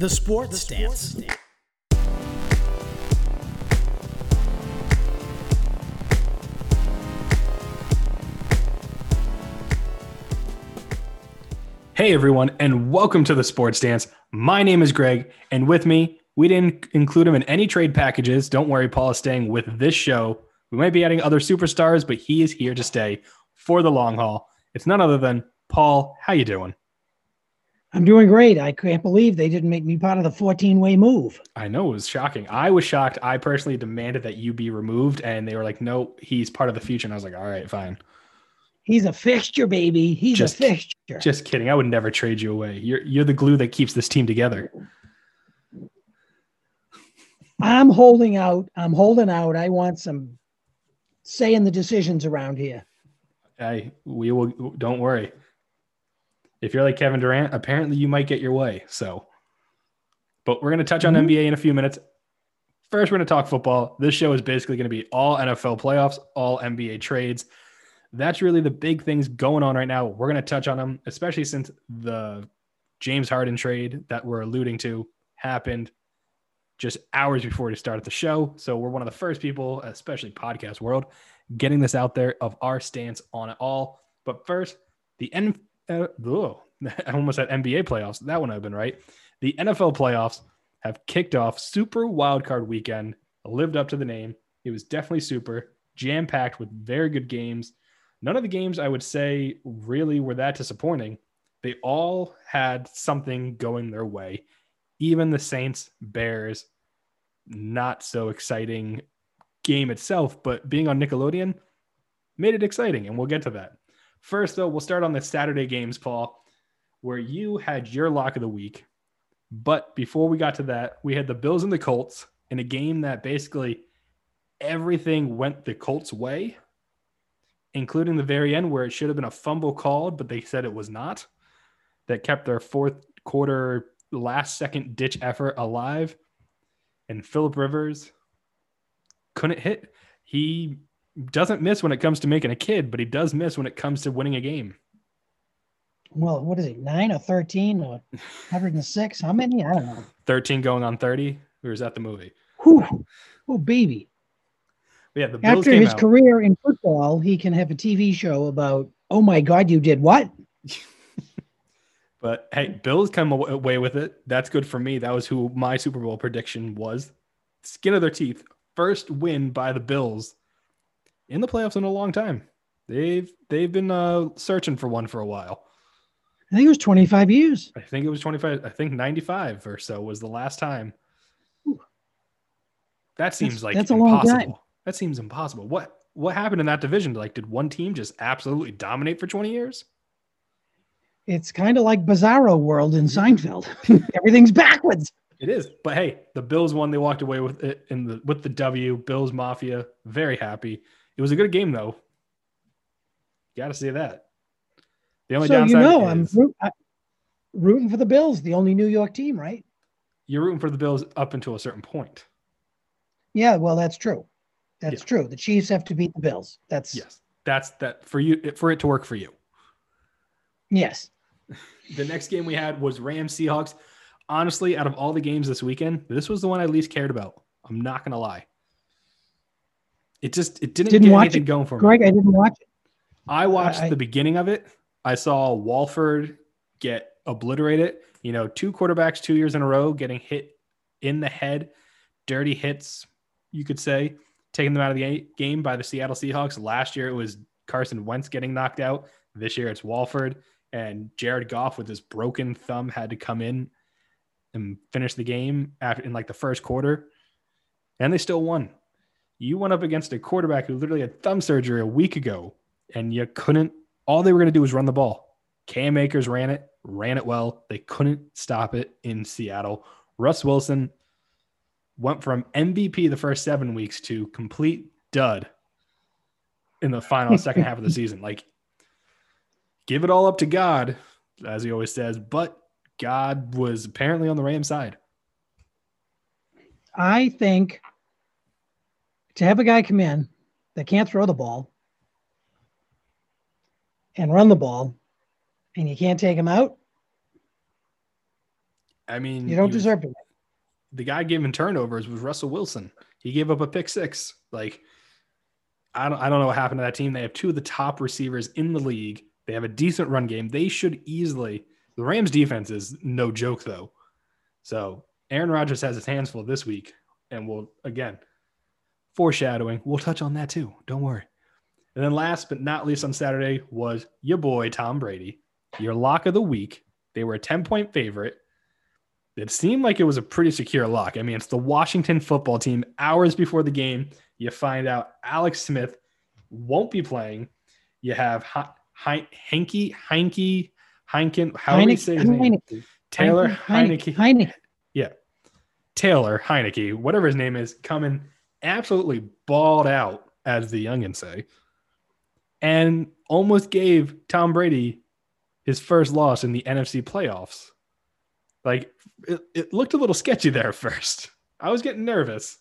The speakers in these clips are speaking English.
The Sports Stance. Hey everyone, and welcome to the Sports Stance. My name is Greg, and with me, we didn't include him in any trade packages. Don't worry, Paul is staying with this show. We might be adding other superstars, but he is here to stay for the long haul. It's none other than Paul. How you doing? I'm doing great. I can't believe they didn't make me part of the 14 way move. I know it was shocking. I was shocked. I personally demanded that you be removed, and they were like, "No, he's part of the future." And I was like, "All right, fine." He's a fixture, baby. He's Just- a fixture. Just kidding. I would never trade you away. You're you're the glue that keeps this team together. I'm holding out. I'm holding out. I want some say in the decisions around here. Hey, we will. Don't worry. If you're like Kevin Durant, apparently you might get your way. So, but we're going to touch on Mhm. NBA in a few minutes. First, we're going to talk football. This show is basically going to be all NFL playoffs, all NBA trades. That's really the big things going on right now. We're going to touch on them, especially since the James Harden trade that we're alluding to happened just hours before we started the show. So we're one of the first people, especially podcast world, getting this out there of our stance on it all. But first, the N uh, ugh, I almost said NBA playoffs. That one have been right. The NFL playoffs have kicked off super wild card weekend. Lived up to the name. It was definitely super jam packed with very good games. None of the games I would say really were that disappointing. They all had something going their way. Even the Saints, Bears, not so exciting game itself, but being on Nickelodeon made it exciting, and we'll get to that. First, though, we'll start on the Saturday games, Paul, where you had your lock of the week. But before we got to that, we had the Bills and the Colts in a game that basically everything went the Colts' way, including the very end where it should have been a fumble called, but they said it was not. That kept their fourth quarter, last second ditch effort alive. And Philip Rivers couldn't hit. He doesn't miss when it comes to making a kid, but he does miss when it comes to winning a game. Well, what is it? Nine or 13 or 106? How many? I don't know. 13 going on 30. Or is that the movie? Whew. Oh, baby. But yeah, the Bills After his out. career in football, he can have a TV show about, oh my God, you did what? But hey, Bills come away with it. That's good for me. That was who my Super Bowl prediction was. Skin of their teeth. First win by the Bills in the playoffs in a long time. They've they've been uh, searching for one for a while. I think it was 25 years. I think it was 25. I think 95 or so was the last time. Ooh. That seems That's- like that's a long impossible. time. That seems impossible. What what happened in that division? Like, did one team just absolutely dominate for 20 years? It's kind of like Bizarro World in Seinfeld. Everything's backwards. It is. But hey, the Bills won. They walked away with it in the with the W. Bills Mafia, very happy. It was a good game though. Got to say that. The only so you downside know, I'm root, I, rooting for the Bills, the only New York team, right? you're rooting for the Bills up until a certain point. Yeah, well, that's true. That's Yeah. true. The Chiefs have to beat the Bills. That's Yes, that's that for you for it to work for you. yes. The next game we had was Rams Seahawks. Honestly, out of all the games this weekend, this was the one I least cared about. I'm not gonna lie. It just it didn't, Didn't get watch anything it. going for me. Greg, I didn't watch it. I watched I- the beginning of it. I saw Wolford get obliterated. You know, two quarterbacks two years in a row getting hit in the head, dirty hits, you could say, taking them out of the game by the Seattle Seahawks. Last year it was Carson Wentz getting knocked out. This year it's Wolford and Jared Goff with his broken thumb had to come in and finish the game after in like the first quarter, and they still won. You went up against a quarterback who literally had thumb surgery a week ago and you couldn't. All they were going to do was run the ball. Cam Akers ran it, ran it well. They couldn't stop it in Seattle. Russ Wilson went from MVP the first seven weeks to complete dud in the final second half of the season. Like, give it all up to God, as he always says, but God was apparently on the Rams side. I think to have a guy come in that can't throw the ball and run the ball, and you can't take him out. I mean, You don't was- deserve it. the guy giving turnovers was Russell Wilson. He gave up a pick six. Like, I don't, I don't know what happened to that team. They have two of the top receivers in the league. They have a decent run game. They should easily. The Rams defense is no joke though. So Aaron Rodgers has his hands full this week, and we'll again foreshadowing. We'll touch on that too. Don't worry. And then last but not least on Saturday was your boy Tom Brady, your lock of the week. They were a 10 point favorite. It seemed like it was a pretty secure lock. I mean, it's the Washington football team. Hours before the game, you find out Alex Smith won't be playing. You have H- H- Henke, Heinke, Heinken, how do we say his name? Heineke. Taylor Heineke. Heineke. Heineke. Taylor Heineke, whatever his name is, coming absolutely balled out, as the youngins say, and almost gave Tom Brady his first loss in the NFC playoffs. Like it, it looked a little sketchy there first. I was getting nervous.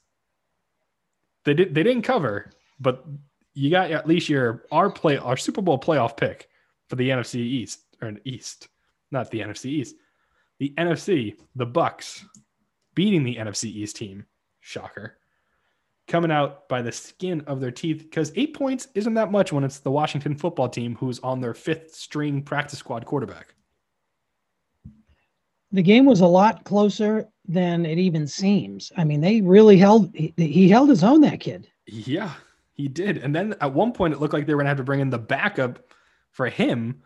They did they didn't cover, but you got at least your our play our Super Bowl playoff pick for the NFC East or East, not the NFC East. The NFC, the Bucs beating the NFC East team. Shocker. Coming out by the skin of their teeth because eight points isn't that much when it's the Washington football team who's on their fifth string practice squad quarterback. The game was a lot closer than it even seems. I mean, they really held. He, he held his own. That kid. Yeah, he did. And then at one point, it looked like they were going to have to bring in the backup for him.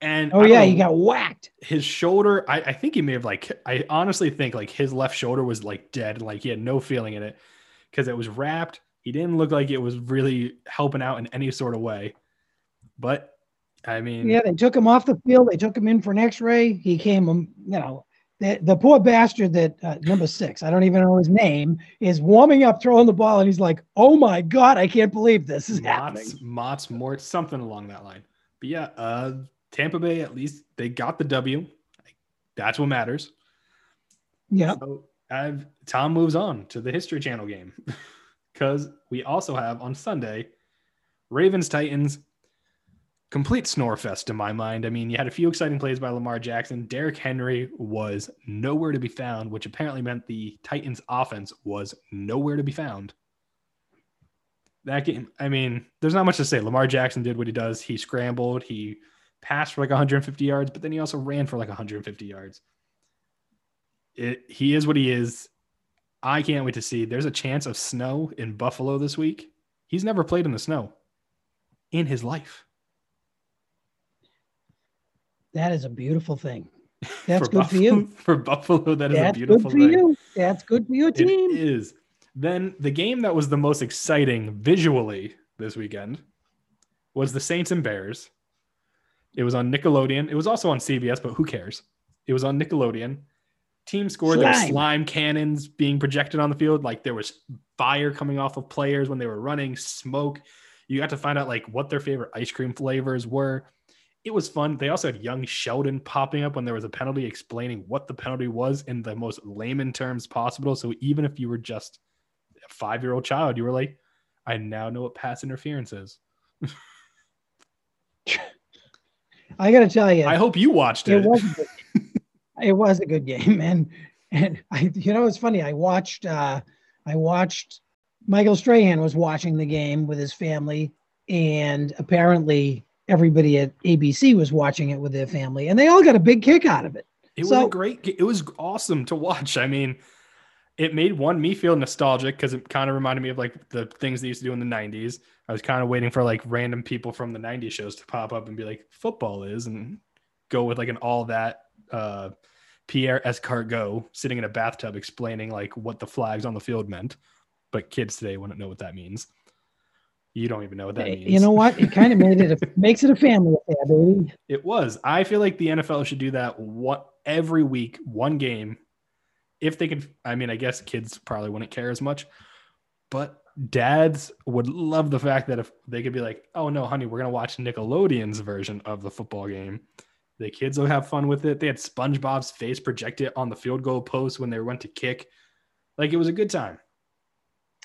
And Oh yeah, know, he got whacked. his shoulder. I, I think he may have like. I honestly think like his left shoulder was like dead. Like he had no feeling in it because it was wrapped. He didn't look like it was really helping out in any sort of way. But I mean, Yeah, they took him off the field. They took him in for an X-ray. He came, um, you know, the, the poor bastard that uh, number six, I don't even know his name, is warming up, throwing the ball, and he's like, "Oh my god, I can't believe this is happening." Mott's, Mott's Mort, something along that line. But yeah, uh, Tampa Bay at least they got the W. That's what matters. Yeah, So I've, Tom moves on to the History Channel game because we also have on Sunday Ravens Titans. Complete snore fest in my mind. I mean, you had a few exciting plays by Lamar Jackson. Derrick Henry was nowhere to be found, which apparently meant the Titans' offense was nowhere to be found. That game, I mean, there's not much to say. Lamar Jackson did what he does. He scrambled, he passed for like 150 yards, but then he also ran for like 150 yards it, he is what he is. I can't wait to see. There's a chance of snow in Buffalo this week. He's never played in the snow in his life. that is a beautiful thing. That's For good for you. For Buffalo, that is That's a beautiful good for thing. you. That's good for your team. It is. Then the game that was the most exciting visually this weekend was the Saints and Bears. It was on Nickelodeon. It was also on CBS, but who cares? It was on Nickelodeon. Team scored. There were Slime. slime cannons being projected on the field. Like there was fire coming off of players when they were running, smoke. You got to find out like what their favorite ice cream flavors were. It was fun. They also had young Sheldon popping up when there was a penalty, explaining what the penalty was in the most layman terms possible. So even if you were just a five year old child, you were like, I now know what pass interference is. I got to tell you, I hope you watched it it. Was a good, it was a good game and and i you know it's funny i watched uh i watched michael strahan was watching the game with his family and apparently everybody at abc was watching it with their family and they all got a big kick out of it It was a great. It was awesome to watch. I mean, it made one me feel nostalgic because it kind of reminded me of like the things they used to do in the '90s. I was kind of waiting for like random people from the '90s shows to pop up and be like, "Football is," and go with like an all that uh, Pierre Escargot sitting in a bathtub explaining like what the flags on the field meant. But kids today wouldn't know what that means. You don't even know what that means. you know what it kind of made it a, makes it a family affair baby It was. I feel like the NFL should do that what every week, one game. If they could, I mean, I guess kids probably wouldn't care as much, but dads would love the fact that if they could be like, "Oh no, honey, we're gonna watch Nickelodeon's version of the football game." The kids will have fun with it. They had SpongeBob's face projected on the field goal post when they went to kick. Like it was a good time.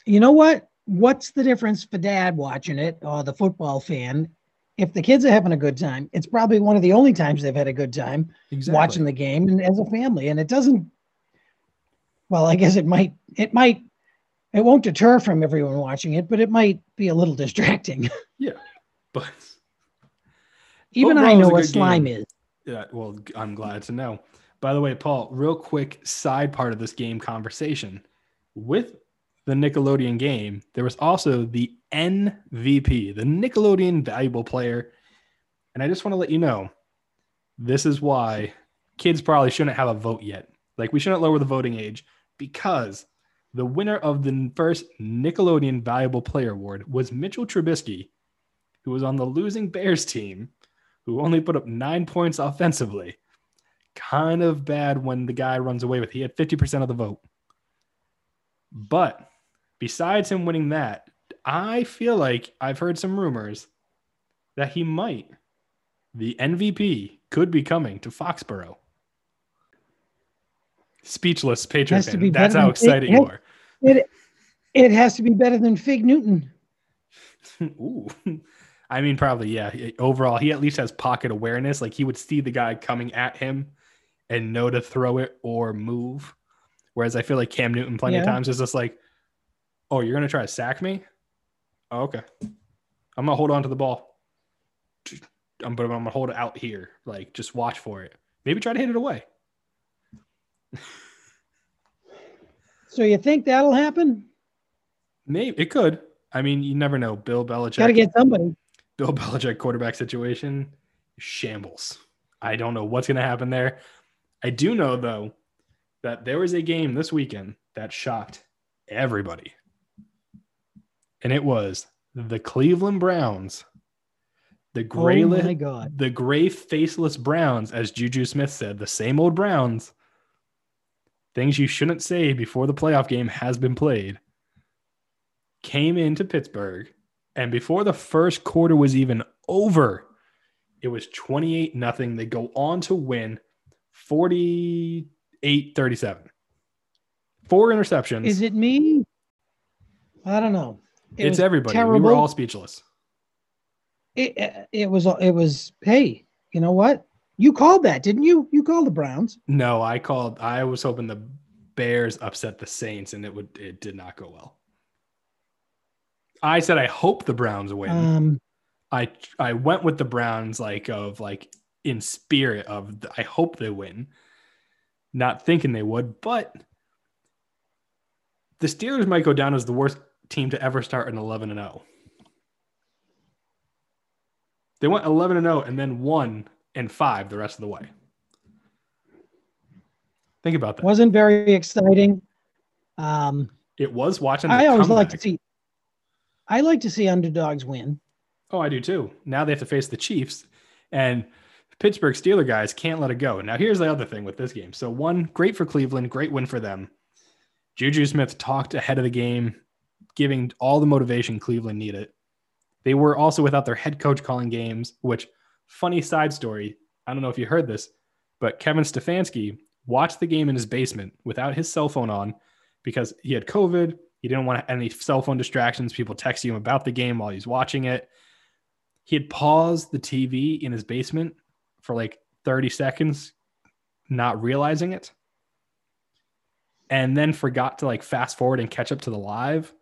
you know what what's the difference for dad watching it or the football fan if the kids are having a good time, it's probably one of the only times they've had a good time Exactly. watching the game and as a family. And it doesn't. Well, I guess it might. It might. It won't deter from everyone watching it, but it might be a little distracting. Yeah. But Even I know what slime game. is. Yeah, well, I'm glad to know. By the way, Paul, real quick side part of this game conversation. With the Nickelodeon game, there was also the NVP, the Nickelodeon Valuable Player. And I just want to let you know this is why kids probably shouldn't have a vote yet. Like, we shouldn't lower the voting age because the winner of the first Nickelodeon Valuable Player Award was Mitchell Trubisky, who was on the losing Bears team who only put up nine points offensively. Kind of bad when the guy runs away with. He had 50% of the vote. But besides him winning that, I feel like I've heard some rumors that he might, the MVP, could be coming to Foxborough. Speechless, Patriot fan. be That's how excited you are. It it has to be better than Fig Newton. Ooh. I mean, probably, yeah. Overall, he at least has pocket awareness. Like he would see the guy coming at him and know to throw it or move. Whereas I feel like Cam Newton plenty of times is just like, oh, you're going to try to sack me? Oh, okay. I'm going to hold on to the ball. I'm, but I'm going to hold it out here. Like, just watch for it. Maybe try to hit it away. So you think that'll happen? Maybe it could. I mean, you never know. Bill Belichick. Got to get somebody. Bill Belichick quarterback situation shambles. I don't know what's going to happen there. I do know though that there was a game this weekend that shocked everybody. And it was the Cleveland Browns. The oh gray oh my God! the gray faceless Browns as Juju Smith said, the same old Browns. Things you shouldn't say before the playoff game has been played. Came into Pittsburgh and before the first quarter was even over, it was 28 nothing. They go on to win 48 37. Four interceptions. Is it me? I don't know. It it's everybody. We were all speechless. It, it was. It was. Hey, you know what? You called that, didn't you? You called the Browns. No, I called. I was hoping the Bears upset the Saints, and it would. It did not go well. I said I hope the Browns win. Um, I I went with the Browns, like of like in spirit of the, I hope they win, not thinking they would, but the Steelers might go down as the worst team to ever start an 11 and 0. They went 11 and 0 and then 1 and 5 the rest of the way. Think about that. wasn't very exciting. Um, It was watching. The I always like to see. I like to see underdogs win. Oh, I do too. Now they have to face the Chiefs, and Pittsburgh Steeler guys can't let it go. Now, here's the other thing with this game. So, one, great for Cleveland, great win for them. Juju Smith talked ahead of the game, giving all the motivation Cleveland needed. They were also without their head coach calling games, which, funny side story, I don't know if you heard this, but Kevin Stefanski watched the game in his basement without his cell phone on because he had COVID. He didn't want any cell phone distractions, people texting him about the game while he's watching it. He had paused the TV in his basement for like 30 seconds, not realizing it, and then forgot to like fast forward and catch up to the live.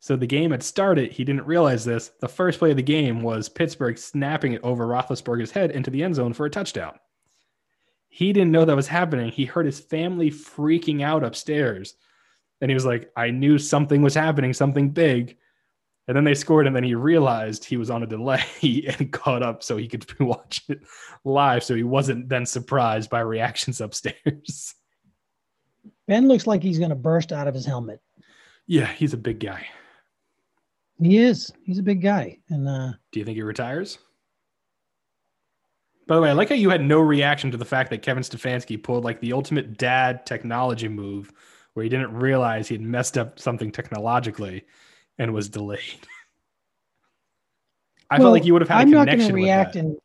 So the game had started. He didn't realize this. The first play of the game was Pittsburgh snapping it over Roethlisberger's head into the end zone for a touchdown. He didn't know that was happening. He heard his family freaking out upstairs. And he was like, I knew something was happening, something big. And then they scored, and then he realized he was on a delay and caught up so he could watch it live. So he wasn't then surprised by reactions upstairs. Ben looks like he's going to burst out of his helmet. yeah, he's a big guy. He is. He's a big guy, and uh, Do you think he retires? By the way, I like how you had no reaction to the fact that Kevin Stefanski pulled like the ultimate dad technology move where he didn't realize he had messed up something technologically and was delayed. I felt like you would have had I'm a not going to react and.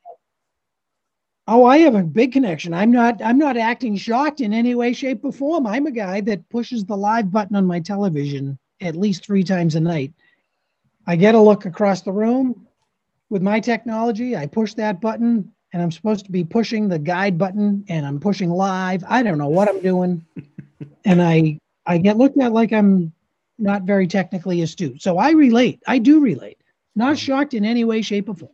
Oh, I have a big connection. I'm not. I'm not acting shocked in any way, shape, or form. I'm a guy that pushes the live button on my television at least three times a night. I get a look across the room. with my technology, I push that button and I'm supposed to be pushing the guide button and I'm pushing live. I don't know what I'm doing. and I I get looked at like I'm not very technically astute. So I relate. I do relate. Not um, shocked in any way, shape, or form.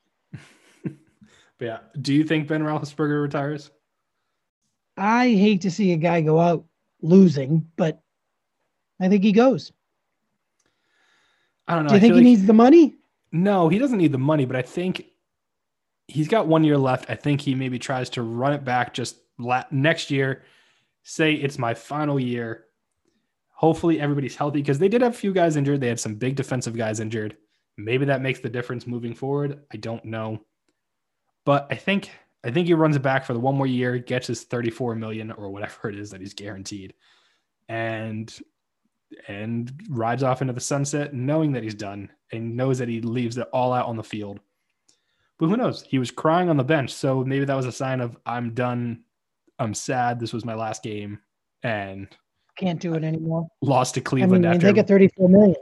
yeah. Do you think Ben Roethlisberger retires? I hate to see a guy go out losing, but I think he goes. I don't know. Do you think he like, needs the money? No, he doesn't need the money, but I think he's got one year left. I think he maybe tries to run it back just la- next year. Say it's my final year. Hopefully everybody's healthy because they did have a few guys injured. They had some big defensive guys injured. Maybe that makes the difference moving forward. I don't know. But I think I think he runs it back for the one more year, gets his 34 million or whatever it is that he's guaranteed. And and rides off into the sunset knowing that he's done and knows that he leaves it all out on the field. But who knows? He was crying on the bench. So maybe that was a sign of I'm done. I'm sad. This was my last game. And can't do it anymore. Lost to Cleveland I mean, after they get 34 million.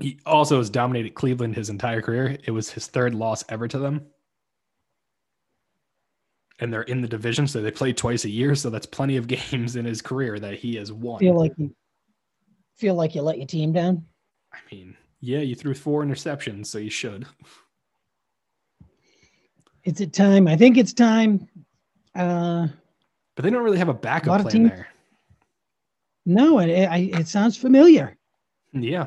He also has dominated Cleveland his entire career. It was his third loss ever to them. And they're in the division, so they play twice a year. So that's plenty of games in his career that he has won. Feel like you feel like you let your team down. I mean, yeah, you threw four interceptions, so you should. It's it time. I think it's time. Uh, but they don't really have a backup a plan there. No, it, it, it sounds familiar. Yeah,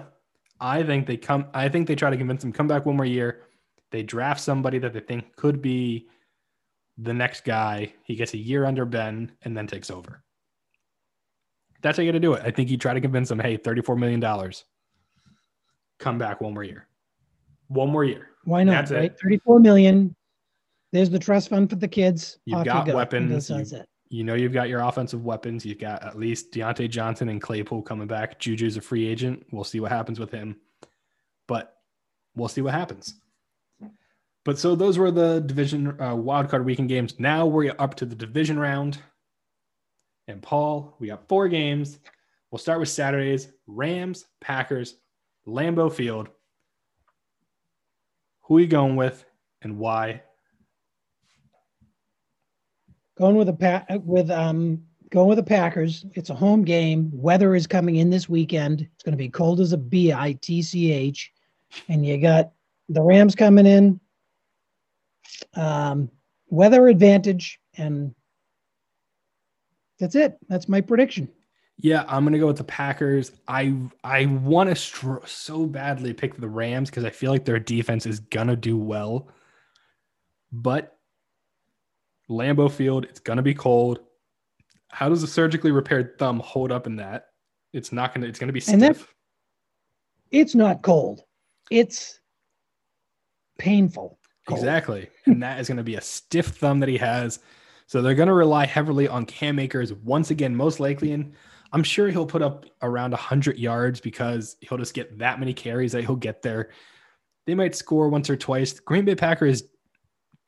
I think they come. I think they try to convince him come back one more year. They draft somebody that they think could be the next guy. He gets a year under Ben and then takes over. That's how you got to do it. I think you try to convince him, hey, $34 million. Come back one more year. One more year. Why not? That's right? It. 34 million. There's the trust fund for the kids. You've got you go. weapons. You, you, know you've got your offensive weapons. You've got at least Diontae Johnson and Claypool coming back. Juju's a free agent. We'll see what happens with him. But we'll see what happens. But so those were the division uh, wildcard weekend games. Now we're up to the division round. And Paul, we got four games. We'll start with Saturdays Rams, Packers, Lambeau Field. Who are you going with and why? Going with the pa- with um going with the Packers. It's a home game. Weather is coming in this weekend. It's going to be cold as a B I T C H, and you got the Rams coming in. Um, weather advantage, and that's it. That's my prediction. Yeah, I'm gonna go with the Packers. I I want to so badly pick the Rams because I feel like their defense is gonna do well, but Lambeau Field, it's gonna be cold. How does a surgically repaired thumb hold up in that? It's not gonna. It's gonna be stiff. And that, it's not cold. It's painful. Cold. Exactly, and that is gonna be a stiff thumb that he has. So they're going to rely heavily on Cam Akers once again, most likely. And I'm sure he'll put up around 100 yards because he'll just get that many carries that he'll get there. They might score once or twice. Green Bay Packers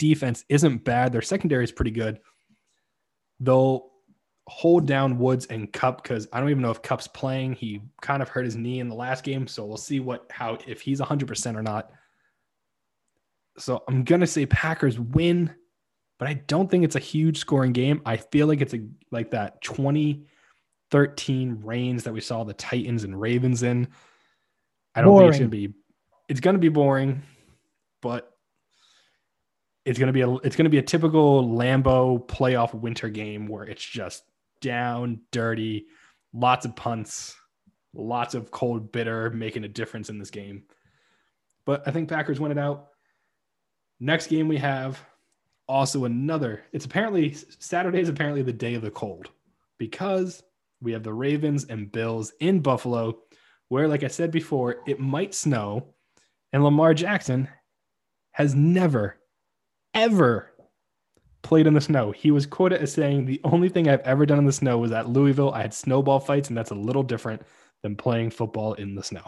defense isn't bad. Their secondary is pretty good. They'll hold down Woods and Kupp because I don't even know if Kupp's playing. He kind of hurt his knee in the last game, so we'll see what how if he's 100% or not. So I'm gonna say Packers win but I don't think it's a huge scoring game. I feel like it's a like that 2013 reigns that we saw the Titans and Ravens in. I don't boring. think it's gonna be it's gonna be boring, but it's gonna be a it's gonna be a typical Lambeau playoff winter game where it's just down, dirty, lots of punts, lots of cold bitter making a difference in this game. But I think Packers win it out. Next game we have also another it's apparently saturday is apparently the day of the cold because we have the ravens and bills in buffalo where like i said before it might snow and lamar jackson has never ever played in the snow. He was quoted as saying the only thing i've ever done in the snow was at louisville. I had snowball fights and that's a little different than playing football in the snow.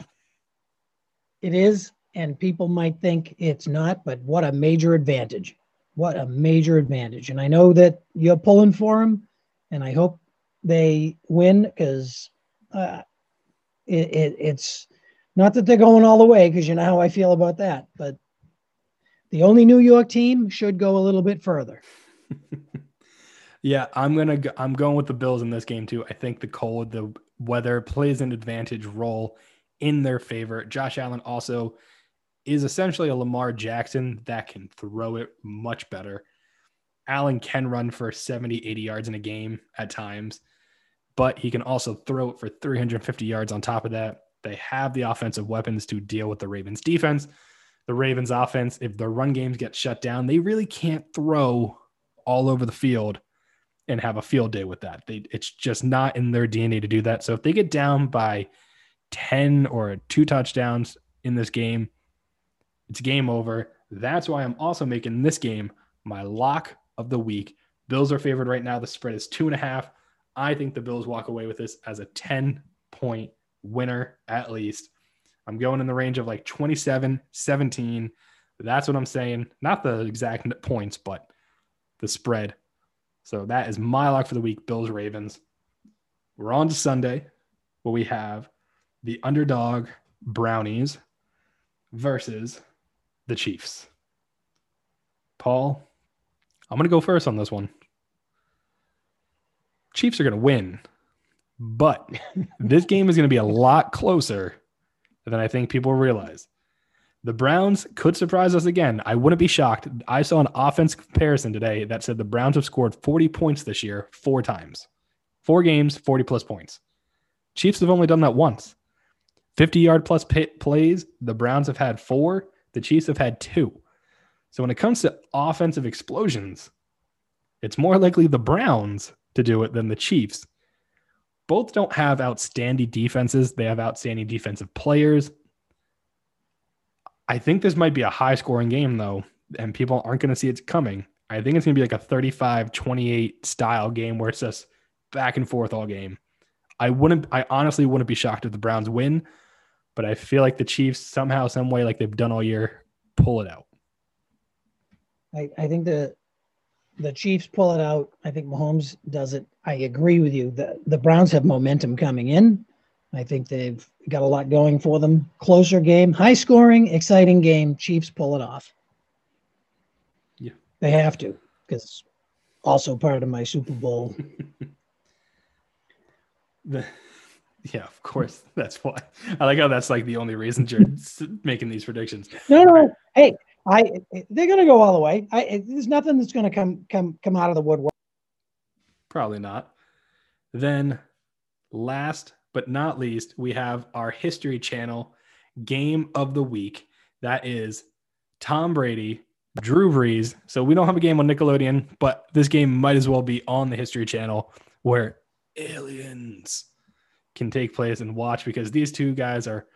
It is and people might think it's not but what a major advantage. What a major advantage. And I know that you're pulling for them, and I hope they win because uh, it, it, it's not that they're going all the way because you know how I feel about that, but the only New York team should go a little bit further. yeah, I'm gonna go, I'm going with the Bills in this game too. I think the cold, the weather plays an advantage role in their favor. Josh Allen also is essentially a Lamar Jackson that can throw it much better. Allen can run for 70, 80 yards in a game at times, but he can also throw it for 350 yards on top of that. They have the offensive weapons to deal with the Ravens defense. The Ravens offense, if the run games get shut down, they really can't throw all over the field and have a field day with that. They, it's just not in their DNA to do that. So if they get down by 10 or two touchdowns in this game, it's game over. That's why I'm also making this game my lock of the week. Bills are favored right now. The spread is two and a half. I think the Bills walk away with this as a 10 point winner at least. I'm going in the range of like 27, 17. That's what I'm saying. Not the exact points, but the spread. So that is my lock for the week Bills Ravens. We're on to Sunday where we have the underdog Brownies versus the Chiefs. Paul, I'm going to go first on this one. Chiefs are going to win, but this game is going to be a lot closer than I think people realize. The Browns could surprise us again. I wouldn't be shocked. I saw an offense comparison today that said the Browns have scored 40 points this year four times. Four games, 40 plus points. Chiefs have only done that once. 50 yard plus plays, the Browns have had four, the Chiefs have had two. So when it comes to offensive explosions, it's more likely the Browns to do it than the Chiefs. Both don't have outstanding defenses, they have outstanding defensive players. I think this might be a high scoring game, though, and people aren't going to see it coming. I think it's going to be like a 35 28 style game where it's just back and forth all game. I wouldn't, I honestly wouldn't be shocked if the Browns win, but I feel like the Chiefs somehow, some way, like they've done all year, pull it out. I, I think the the Chiefs pull it out. I think Mahomes does it. I agree with you. The the Browns have momentum coming in. I think they've got a lot going for them. Closer game, high scoring, exciting game. Chiefs pull it off. Yeah. They have to, because also part of my Super Bowl. the, yeah, of course. That's why. I like how that's like the only reason you're making these predictions. No, no. Hey, I they're gonna go all the way. I there's nothing that's gonna come come come out of the woodwork. Probably not. Then last but not least, we have our History Channel game of the week. That is Tom Brady, Drew Brees. So we don't have a game on Nickelodeon, but this game might as well be on the History Channel where aliens can take place and watch because these two guys are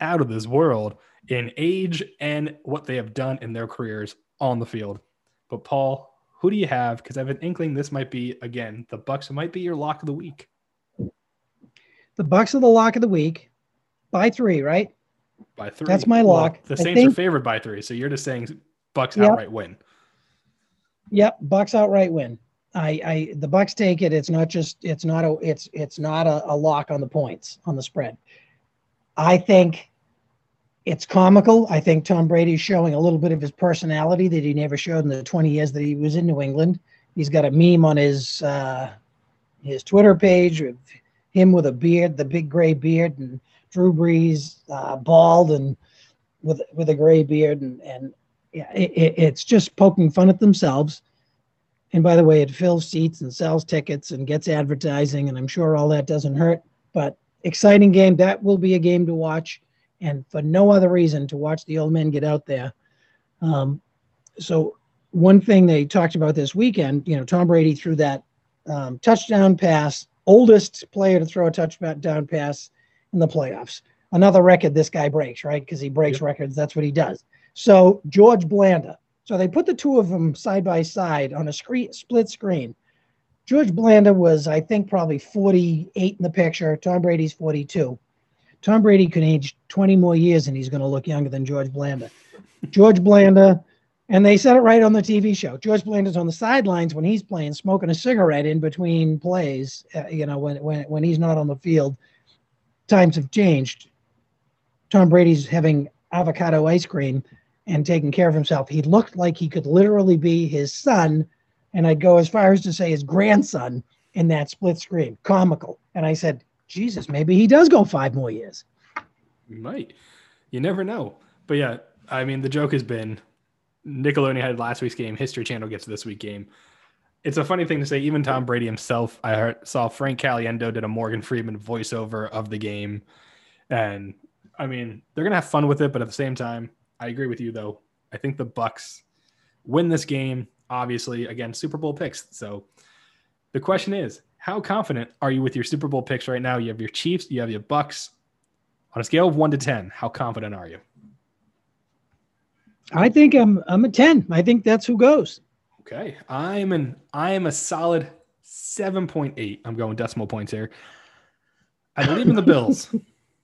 out of this world in age and what they have done in their careers on the field. But Paul, who do you have? Because I have an inkling this might be again the Bucs might be your lock of the week. The Bucs are the lock of the week by three, right? By three. That's my lock. Well, the Saints think, are favored by three, so you're just saying Bucs yep. outright win. Yep, Bucs outright win. I, I the Bucs take it. It's not just it's not a it's it's not a, a lock on the points on the spread. I think it's comical. I think Tom Brady's showing a little bit of his personality that he never showed in the 20 years that he was in New England. He's got a meme on his uh, his Twitter page with him with a beard, the big gray beard, and Drew Brees uh, bald and with with a gray beard, and and yeah, it, it's just poking fun at themselves. And by the way, it fills seats and sells tickets and gets advertising, and I'm sure all that doesn't hurt. But exciting game. That will be a game to watch, and for no other reason to watch the old men get out there. Um, so one thing they talked about this weekend, you know, Tom Brady threw that um, touchdown pass oldest player to throw a touchdown pass in the playoffs. Another record this guy breaks, right? Because he breaks yep. records. That's what he does. So George Blanda. So they put the two of them side by side on a screen, split screen. George Blanda was, I think, probably 48 in the picture. Tom Brady's 42. Tom Brady can age 20 more years and he's going to look younger than George Blanda. George Blanda and they said it right on the TV show. George Blanda's on the sidelines when he's playing, smoking a cigarette in between plays. Uh, you know, when when when he's not on the field, times have changed. Tom Brady's having avocado ice cream and taking care of himself. He looked like he could literally be his son, and I'd go as far as to say his grandson in that split screen. Comical. And I said, Jesus, maybe he does go five more years. Might. You never know. But yeah, I mean, the joke has been Nickelodeon had last week's game, History Channel gets this week's game. It's a funny thing to say. Even Tom Brady himself, I heard, saw Frank Caliendo did a Morgan Freeman voiceover of the game, and I mean, they're gonna have fun with it, but at the same time, I agree with you though. I think the Bucs win this game. Obviously, again, Super Bowl picks. So the question is, how confident are you with your Super Bowl picks right now? You have your Chiefs, you have your Bucs. On a scale of one to ten, how confident are you? I think I'm I'm a 10. I think that's who goes. Okay. I'm an I am a solid 7.8. I'm going decimal points here. I believe in the Bills.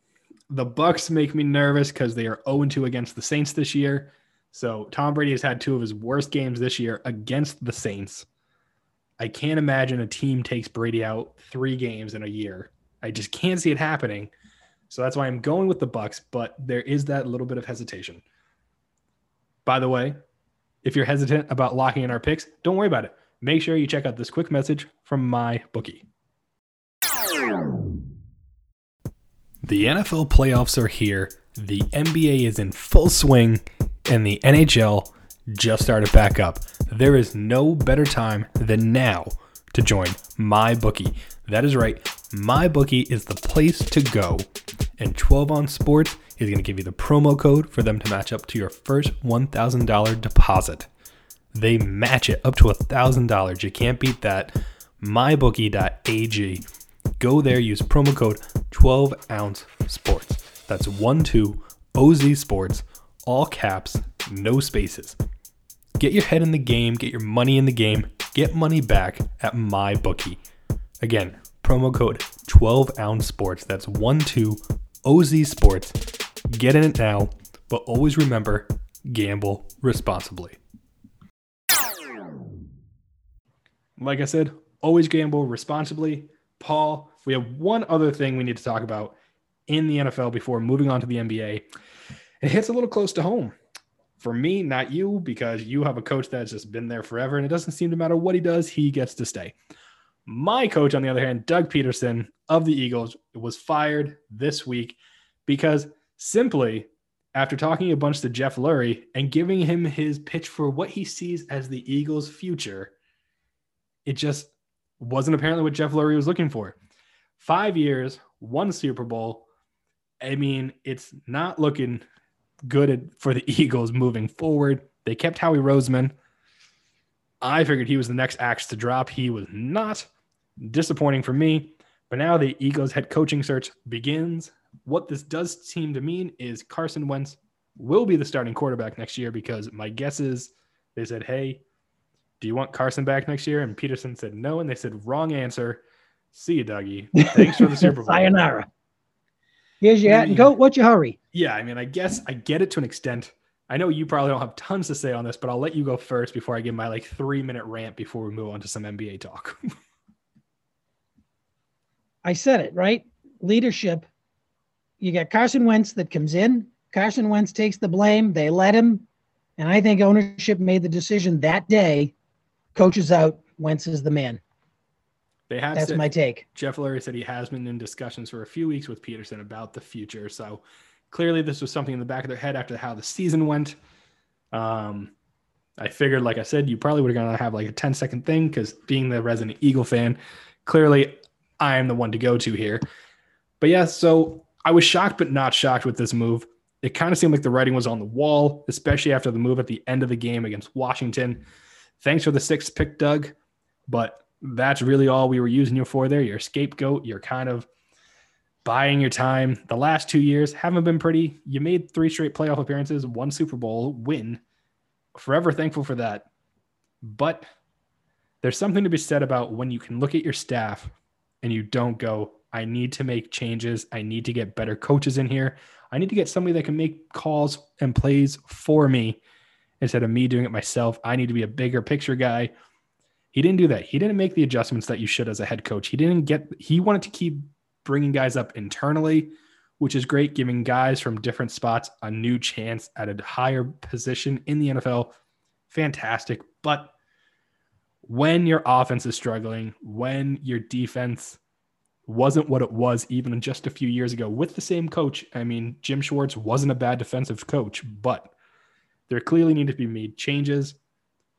the Bucs make me nervous because they are 0-2 against the Saints this year. So Tom Brady has had two of his worst games this year against the Saints. I can't imagine a team takes Brady out three games in a year. I just can't see it happening. So that's why I'm going with the Bucs, but there is that little bit of hesitation. By the way, if you're hesitant about locking in our picks, don't worry about it. Make sure you check out this quick message from my bookie. The NFL playoffs are here, the NBA is in full swing, and the NHL just started back up. There is no better time than now to join my bookie. That is right, my bookie is the place to go. And 12 ounce Sports is going to give you the promo code for them to match up to your first $1,000 deposit. They match it up to $1,000. You can't beat that. MyBookie.ag. Go there, use promo code 12 ounce sports. That's 1 2 OZ Sports, all caps, no spaces. Get your head in the game, get your money in the game, get money back at MyBookie. Again, promo code 12 ounce sports. That's 1 2 OZ Sports. Get in it now, but always remember gamble responsibly. Like I said, always gamble responsibly. Paul, we have one other thing we need to talk about in the NFL before moving on to the NBA. It hits a little close to home. For me, not you, because you have a coach that's just been there forever and it doesn't seem to matter what he does, he gets to stay. My coach, on the other hand, Doug Pederson of the Eagles, was fired this week because simply after talking a bunch to Jeff Lurie and giving him his pitch for what he sees as the Eagles' future, it just wasn't apparently what Jeff Lurie was looking for. Five years, one Super Bowl. I mean, it's not looking good for the Eagles moving forward. They kept Howie Roseman. I figured he was the next axe to drop. He was not. Disappointing for me. But now the Eagles head coaching search begins. What this does seem to mean is Carson Wentz will be the starting quarterback next year because my guess is they said, Hey, do you want Carson back next year? And Pederson said no. And they said, Wrong answer. See you, Dougie. Thanks for the Super Bowl. Sayonara. Here's your hat and coat. What's your hurry? Yeah, I mean, I guess I get it to an extent. I know you probably don't have tons to say on this, but I'll let you go first before I give my like three minute rant before we move on to some NBA talk. I said it, right? Leadership. You got Carson Wentz that comes in. Carson Wentz takes the blame. They let him. And I think ownership made the decision that day. Coaches out. Wentz is the man. They have That's said, my take. Jeff Lurie said he has been in discussions for a few weeks with Pederson about the future. So clearly, this was something in the back of their head after how the season went. Um, I figured, like I said, you probably would have gonna have like a 10 second thing because being the resident Eagle fan, clearly I am the one to go to here. But yeah, so I was shocked, but not shocked with this move. It kind of seemed like the writing was on the wall, especially after the move at the end of the game against Washington. Thanks for the sixth pick, Doug. But that's really all we were using you for there. You're a scapegoat. You're kind of buying your time. The last two years haven't been pretty. You made three straight playoff appearances, one Super Bowl win. Forever thankful for that. But there's something to be said about when you can look at your staff and you don't go, I need to make changes. I need to get better coaches in here. I need to get somebody that can make calls and plays for me instead of me doing it myself. I need to be a bigger picture guy. He didn't do that. He didn't make the adjustments that you should as a head coach. He didn't get, he wanted to keep bringing guys up internally which is great, giving guys from different spots a new chance at a higher position in the NFL. Fantastic. But when your offense is struggling, when your defense wasn't what it was even just a few years ago with the same coach. I mean, Jim Schwartz wasn't a bad defensive coach, but there clearly need to be made changes.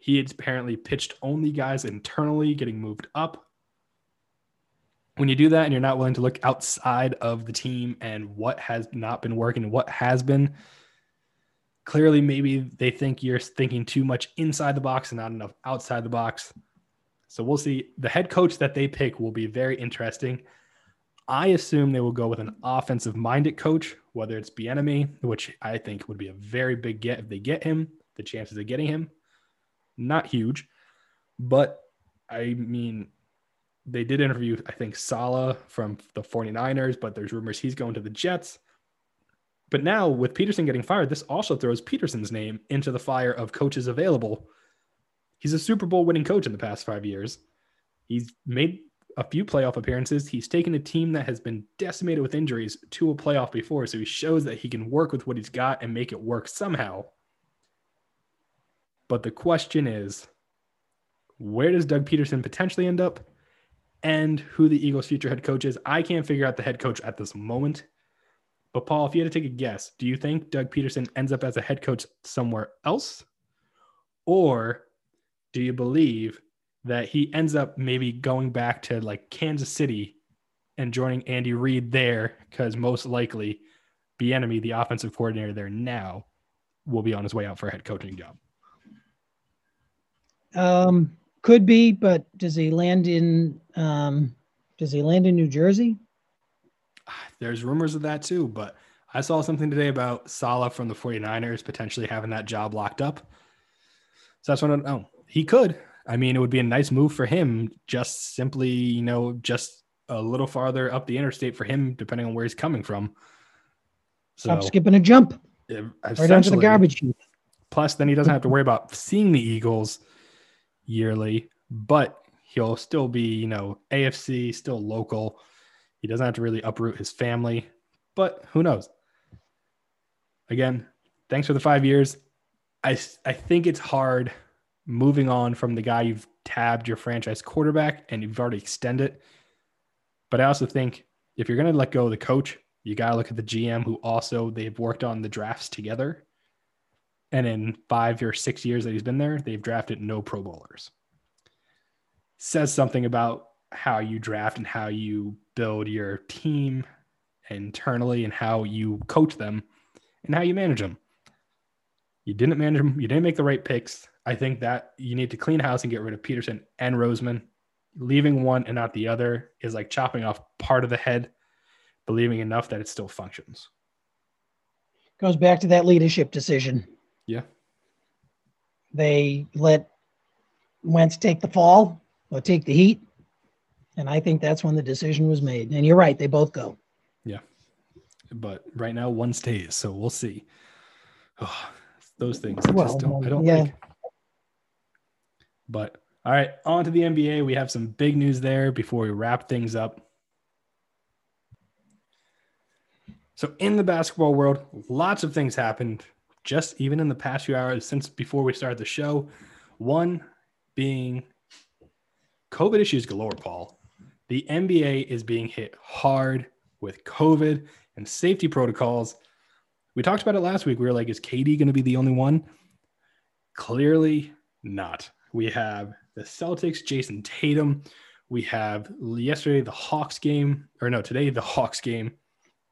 He had apparently pitched only guys internally getting moved up. When you do that and you're not willing to look outside of the team and what has not been working what has been, clearly maybe they think you're thinking too much inside the box and not enough outside the box. So we'll see. The head coach that they pick will be very interesting. I assume they will go with an offensive minded coach, whether it's Bieniemy, which I think would be a very big get if they get him. The chances of getting him, not huge, but I mean, they did interview, I think, Saleh from the 49ers, but there's rumors he's going to the Jets. But now with Pederson getting fired, this also throws Pederson's name into the fire of coaches available. He's a Super Bowl winning coach in the past five years. He's made a few playoff appearances. He's taken a team that has been decimated with injuries to a playoff before. So he shows that he can work with what he's got and make it work somehow. But the question is where does Doug Pederson potentially end up? And who the Eagles' future head coach is. I can't figure out the head coach at this moment. But Paul, if you had to take a guess, do you think Doug Pederson ends up as a head coach somewhere else? Or do you believe that he ends up maybe going back to like Kansas City and joining Andy Reid there because most likely Bieniemy, the offensive coordinator there now, will be on his way out for a head coaching job. Um, could be, but does he land in um, does he land in New Jersey? There's rumors of that too, but I saw something today about Saleh from the 49ers potentially having that job locked up. So that's what I don't know. He could. I mean, it would be a nice move for him, just simply, you know, just a little farther up the interstate for him, depending on where he's coming from. So, Stop skipping a jump. Right onto the garbage. Plus, then he doesn't have to worry about seeing the Eagles yearly, but he'll still be, you know, AFC, still local. He doesn't have to really uproot his family, but who knows? Again, thanks for the five years. I, I think it's hard moving on from the guy you've tabbed your franchise quarterback and you've already extended. But I also think if you're going to let go of the coach, you got to look at the GM who also they've worked on the drafts together. And in five or six years that he's been there, they've drafted no Pro Bowlers. Says something about how you draft and how you build your team internally and how you coach them and how you manage them. You didn't manage them. You didn't make the right picks. I think that you need to clean house and get rid of Pederson and Roseman. Leaving one and not the other is like chopping off part of the head, believing enough that it still functions. Goes back to that leadership decision. Yeah. They let Wentz take the fall or take the heat. And I think that's when the decision was made. And you're right, they both go. Yeah. But right now one stays, so we'll see. Oh, those things I well, just don't I don't yeah. like. But all right, on to the NBA. We have some big news there before we wrap things up. So, in the basketball world, lots of things happened just even in the past few hours since before we started the show. One being COVID issues galore, Paul. The NBA is being hit hard with COVID and safety protocols. We talked about it last week. We were like, is KD going to be the only one? Clearly not. We have the Celtics, Jayson Tatum. We have yesterday the Hawks game, or no, today the Hawks game.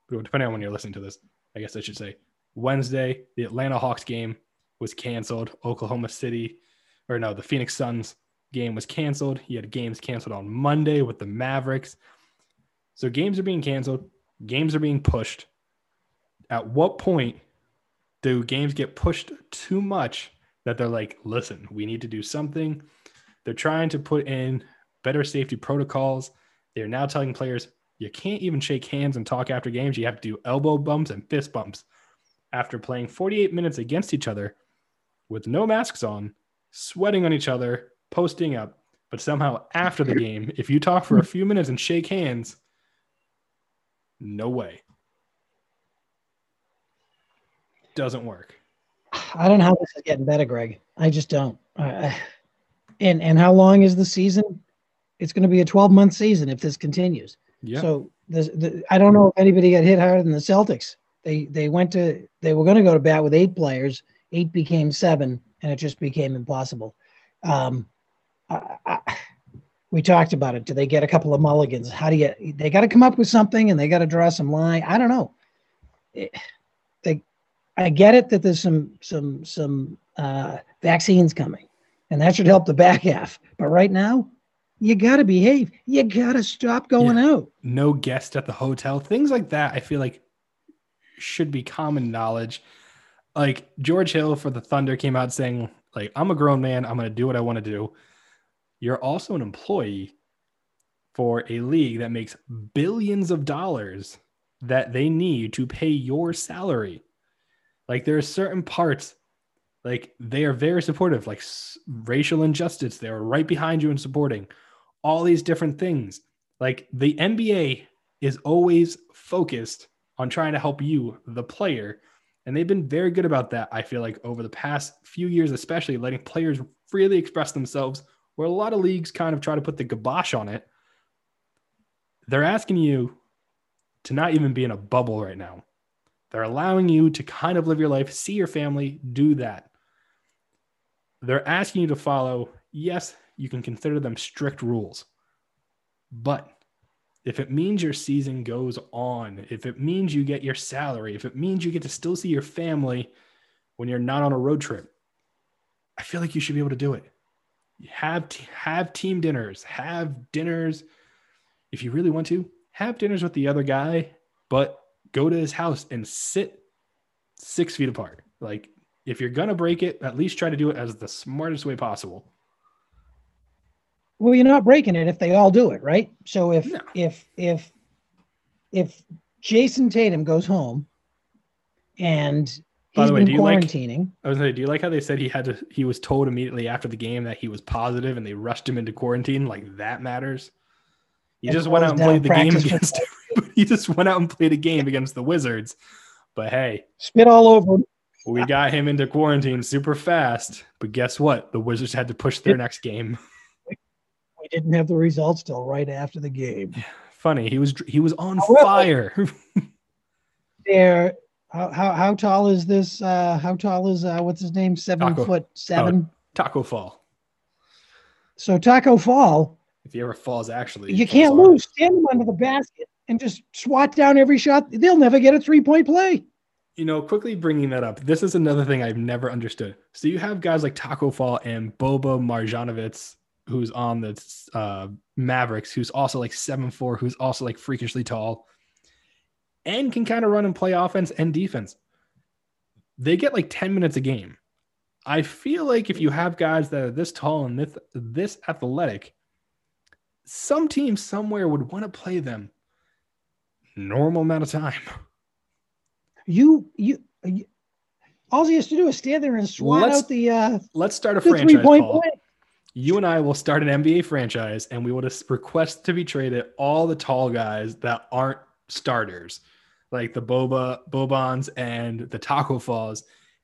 Depending on when you're listening to this, I guess I should say Wednesday, the Atlanta Hawks game was canceled. Oklahoma City, or no, the Phoenix Suns game was canceled. You had games canceled on Monday with the Mavericks. So games are being canceled, games are being pushed. At what point do games get pushed too much that they're like, listen, we need to do something. They're trying to put in better safety protocols. They're now telling players you can't even shake hands and talk after games. You have to do elbow bumps and fist bumps. After playing 48 minutes against each other with no masks on, sweating on each other, posting up, but somehow after the game, if you talk for a few minutes and shake hands, no way. doesn't work. I don't know how this is getting better, Greg. I just don't. Uh, and and how long is the season? It's going to be a 12 month season if this continues. Yeah. So the, the, I don't know if anybody got hit harder than the Celtics. They they went to they were going to go to bat with eight players. Eight became seven, and it just became impossible. Um, I, I, we talked about it. Do they get a couple of mulligans? How do you? They got to come up with something, and they got to draw some line. I don't know. It, they, I get it that there's some some some uh, vaccines coming, and that should help the back half. But right now, you got to behave. You got to stop going yeah. out. No guest at the hotel. Things like that. I feel like should be common knowledge. Like George Hill for the Thunder came out saying, like, I'm a grown man. I'm to do what I want to do. You're also an employee for a league that makes billions of dollars that they need to pay your salary. Like there are certain parts, like they are very supportive, like racial injustice. They're right behind you and supporting all these different things. Like the NBA is always focused on trying to help you, the player. And they've been very good about that, I feel like, over the past few years, especially letting players freely express themselves, where a lot of leagues kind of try to put the kibosh on it. They're asking you to not even be in a bubble right now. They're allowing you to kind of live your life, see your family, do that. They're asking you to follow, yes, you can consider them strict rules. But if it means your season goes on, if it means you get your salary, if it means you get to still see your family when you're not on a road trip, I feel like you should be able to do it. Have have team dinners, have dinners if you really want to. Have dinners with the other guy, but go to his house and sit six feet apart. Like if you're gonna break it, at least try to do it as the smartest way possible well you're not breaking it if they all do it right? So if no. if if if Jayson tatum goes home and By the way, do you quarantining. Like, I was say, do you like how they said he had to he was told immediately after the game that he was positive and they rushed him into quarantine? Like that matters. He just went out and played the game against he just went out and played a game against the wizards. But hey. Spit all over we got him into quarantine super fast. But guess what? The wizards had to push their next game. we didn't have the results till right after the game. Funny, he was he was on However, fire. there, how, how how tall is this? Uh, how tall is uh, what's his name? Seven Taco, foot seven. Oh, Tacko Fall. So Tacko Fall. If he ever falls, actually, you can't hard. lose. Stand him under the basket and just swat down every shot. They'll never get a three point play. You know, quickly bringing that up, this is another thing I've never understood. So you have guys like Tacko Fall and Boban Marjanovic who's on the uh, Mavericks, who's also like seven four, who's also like freakishly tall, and can kind of run and play offense and defense. They get like ten minutes a game. I feel like if you have guys that are this tall and this this athletic, some team somewhere would want to play them normal amount of time. You you. you all he has to do is stand there and swat let's, out the. Uh, let's start a franchise. Paul. Play you and I will start an NBA franchise and we will just request to be traded all the tall guys that aren't starters, like the Boba Bobans and the Tacko Falls.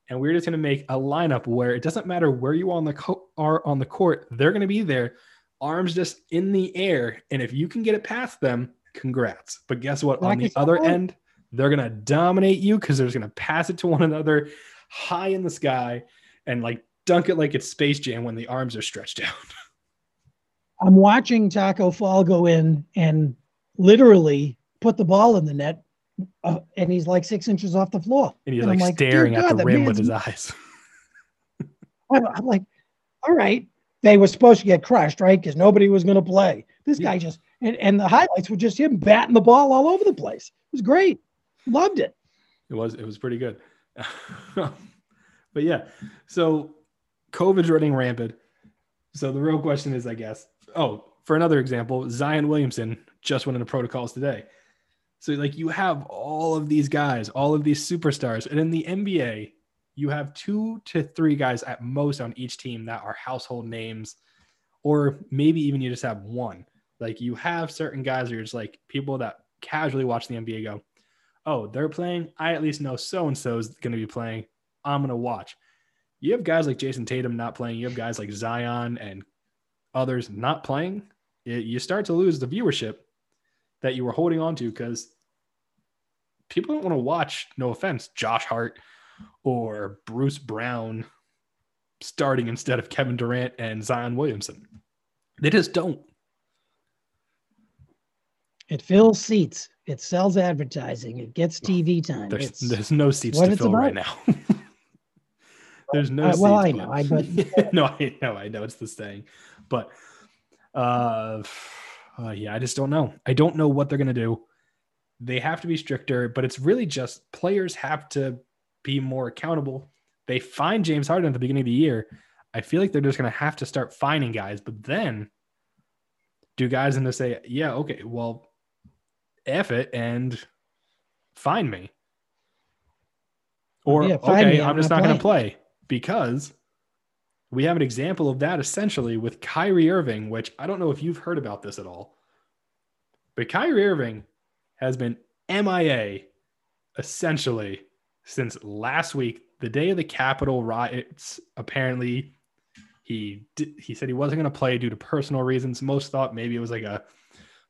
And we're just going to make a lineup where it doesn't matter where you on the co- are on the court, they're going to be there, arms just in the air. And if you can get it past them, congrats. But guess what? on the other end, they're going to dominate you because they're going to pass it to one another high in the sky and like dunk it like it's Space Jam when the arms are stretched out. I'm watching Tacko Fall go in and literally put the ball in the net, uh, and he's like six inches off the floor. And he's and like, like, staring at the rim with his eyes. I'm like, all right, they were supposed to get crushed, right? Because nobody was going to play. This yeah. guy just and, and the highlights were just him batting the ball all over the place. It was great. Loved it. It was it was pretty good. but yeah, so COVID's running rampant. So the real question is, I guess, oh, for another example, Zion Williamson just went into protocols today. So like you have all of these guys, all of these superstars, and in the NBA, you have two to three guys at most on each team that are household names, or maybe even you just have one. Like you have certain guys who are just like people that casually watch the NBA go, oh, they're playing. I at least know so and so is going to be playing. I'm going to watch. You have guys like Jayson Tatum not playing. You have guys like Zion and others not playing. You start to lose the viewership that you were holding on to because people don't want to watch, no offense, Josh Hart or Bruce Brown starting instead of Kevin Durant and Zion Williamson. They just don't. It fills seats. It sells advertising. It gets TV time. There's, there's no seats to fill about. right now. there's no. Uh, well, I know. I but no, I know. I know it's the saying, but uh, uh, yeah, I just don't know. I don't know what they're gonna do. They have to be stricter, but it's really just players have to be more accountable. They find James Harden at the beginning of the year. I feel like they're just gonna have to start finding guys, but then do guys and to say, yeah, okay, well, F it and find me. Or, yeah, okay, me. I'm, I'm, just not, not going to play because we have an example of that essentially with Kyrie Irving, which I don't know if you've heard about this at all. But Kyrie Irving has been MIA essentially since last week, the day of the Capitol riots. Apparently, he he said he wasn't going to play due to personal reasons. Most thought maybe it was like a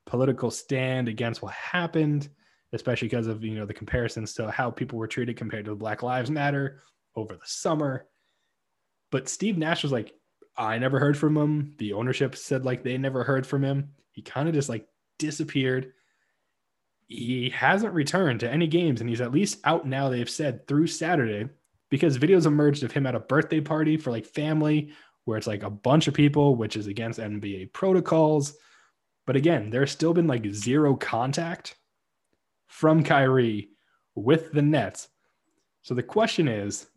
political stand against what happened, especially because of you know the comparisons to how people were treated compared to the Black Lives Matter over the summer. But Steve Nash was like, I never heard from him. The ownership said like they never heard from him. He kind of just like disappeared. He hasn't returned to any games, and he's at least out now. They've said through Saturday because videos emerged of him at a birthday party for like family where it's like a bunch of people, which is against NBA protocols. But again, there's still been like zero contact from Kyrie with the Nets. So the question is,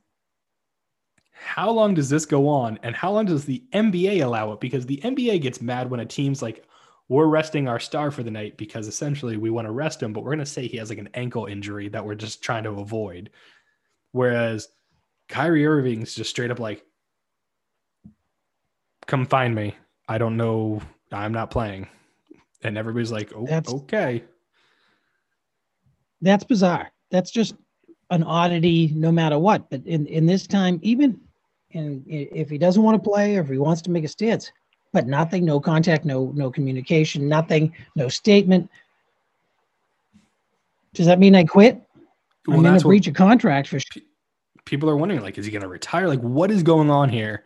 how long does this go on? And how long does the NBA allow it? Because the NBA gets mad when a team's like, we're resting our star for the night because essentially we want to rest him, but we're going to say he has like an ankle injury that we're just trying to avoid. Whereas Kyrie Irving's just straight up like, come find me. I don't know. I'm not playing and everybody's like, "Oh, that's, okay." That's bizarre. That's just an oddity, no matter what. But in in this time, even and if he doesn't want to play or if he wants to make a stance, but nothing, no contact, no no communication, nothing, no statement. Does that mean I quit? Well, I'm going to breach a contract for sure. People are wondering, like, is he going to retire? Like, what is going on here?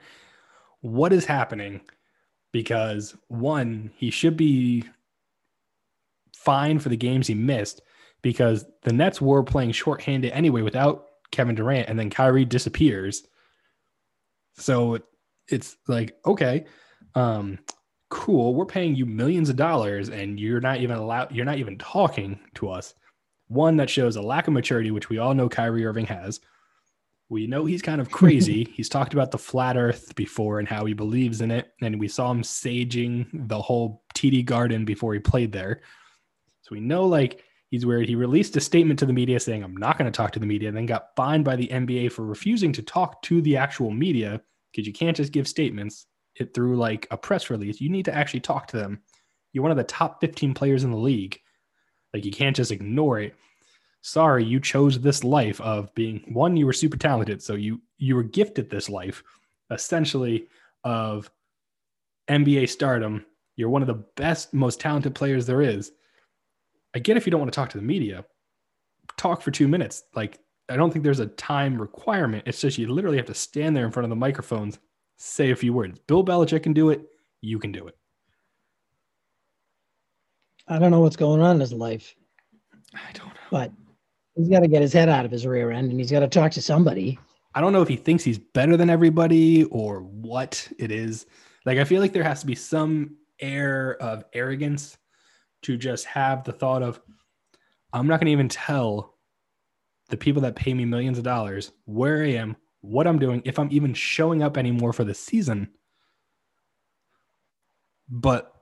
What is happening? Because one, he should be fine for the games he missed because the Nets were playing shorthanded anyway without Kevin Durant, and then Kyrie disappears. So it's like, okay, um, cool. We're paying you millions of dollars, and you're not even allowed. You're not even talking to us. One that shows a lack of maturity, which we all know Kyrie Irving has. We know he's kind of crazy. he's talked about the flat Earth before and how he believes in it, and we saw him saging the whole TD Garden before he played there. So we know like he's weird. He released a statement to the media saying, I'm not going to talk to the media, and then got fined by the NBA for refusing to talk to the actual media because you can't just give statements it through like a press release. You need to actually talk to them. You're one of the top 15 players in the league. Like you can't just ignore it. Sorry, you chose this life of being one, you were super talented. So you you were gifted this life essentially of NBA stardom. You're one of the best, most talented players there is I get if you don't want to talk to the media, talk for two minutes. Like, I don't think there's a time requirement. It's just you literally have to stand there in front of the microphones, say a few words. Bill Belichick can do it. You can do it. I don't know what's going on in his life. I don't know. But he's got to get his head out of his rear end and he's got to talk to somebody. I don't know if he thinks he's better than everybody or what it is. Like, I feel like there has to be some air of arrogance to just have the thought of, I'm not going to even tell the people that pay me millions of dollars where I am, what I'm doing, if I'm even showing up anymore for the season. But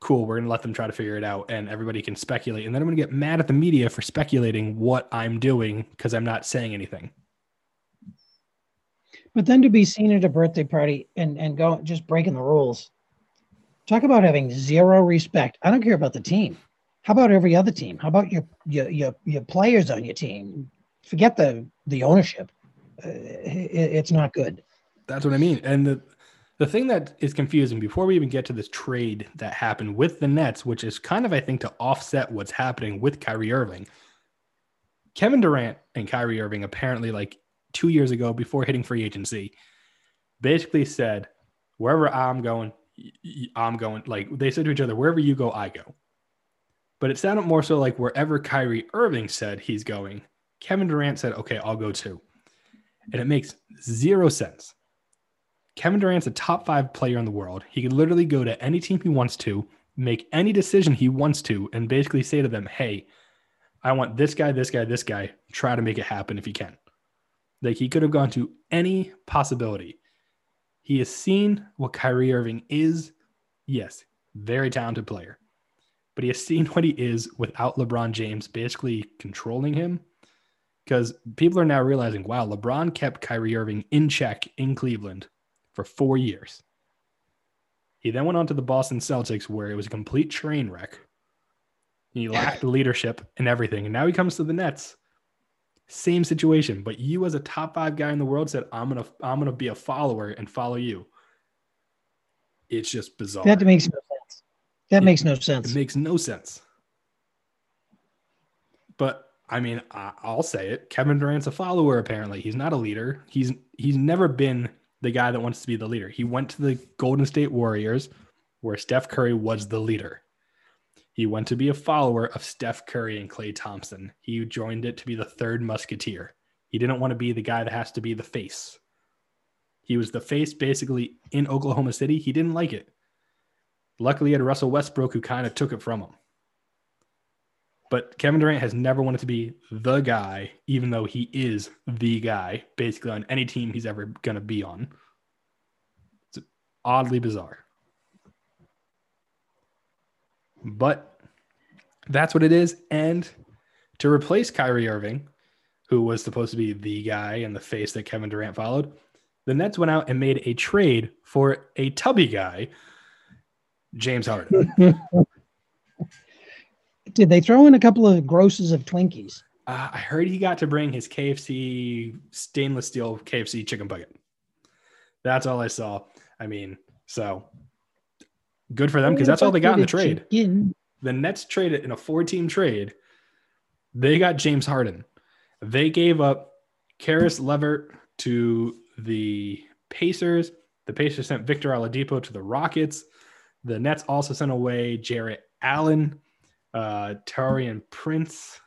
cool, we're going to let them try to figure it out and everybody can speculate. And then I'm going to get mad at the media for speculating what I'm doing because I'm not saying anything. But then to be seen at a birthday party and, and go just breaking the rules Talk about having zero respect. I don't care about the team. How about every other team? How about your your your, your players on your team? Forget the the ownership. Uh, it, it's not good. That's what I mean. And the the thing that is confusing before we even get to this trade that happened with the Nets, which is kind of I think to offset what's happening with Kyrie Irving. Kevin Durant and Kyrie Irving apparently like 2 years ago before hitting free agency basically said wherever I'm going I'm going like they said to each other wherever you go I go. But it sounded more so like wherever Kyrie Irving said he's going, Kevin Durant said, okay, I'll go too. And it makes zero sense. Kevin Durant's a top five player in the world. He can literally go to any team he wants to, make any decision he wants to, and basically say to them, hey, I want this guy, this guy, this guy. Try to make it happen if you can. Like he could have gone to any possibility. He has seen what Kyrie Irving is. Yes, very talented player but he has seen what he is without LeBron James basically controlling him. Because people are now realizing, wow, LeBron kept Kyrie Irving in check in Cleveland for four years. He then went on to the Boston Celtics, where it was a complete train wreck. He lacked leadership and everything. And now he comes to the Nets. Same situation. But you, as a top five guy in the world, said, I'm gonna I'm gonna be a follower and follow you. It's just bizarre. That makes no sense that it, makes no sense. It makes no sense. But I mean, I, I'll say it. Kevin Durant's a follower. Apparently, he's not a leader. He's he's never been the guy that wants to be the leader. He went to the Golden State Warriors, where Steph Curry was the leader. He went to be a follower of Steph Curry and Klay Thompson. He joined it to be the third musketeer. He didn't want to be the guy that has to be the face. He was the face basically in Oklahoma City. He didn't like it. Luckily, he had Russell Westbrook who kind of took it from him. But Kevin Durant has never wanted to be the guy, even though he is the guy basically on any team he's ever going to be on. It's oddly bizarre. But that's what it is. And to replace Kyrie Irving, who was supposed to be the guy and the face that Kevin Durant followed, the Nets went out and made a trade for a tubby guy James Harden. Did they throw in a couple of grosses of Twinkies? Uh, I heard he got to bring his KFC stainless steel KFC chicken bucket. That's all I saw. I mean, so good for them because that's all they got in the trade. Chicken. The Nets traded in a four team trade. They got James Harden. They gave up Caris LeVert to the Pacers. The Pacers sent Victor Oladipo to the Rockets. The Nets also sent away Jarrett Allen, uh, Taurean Prince.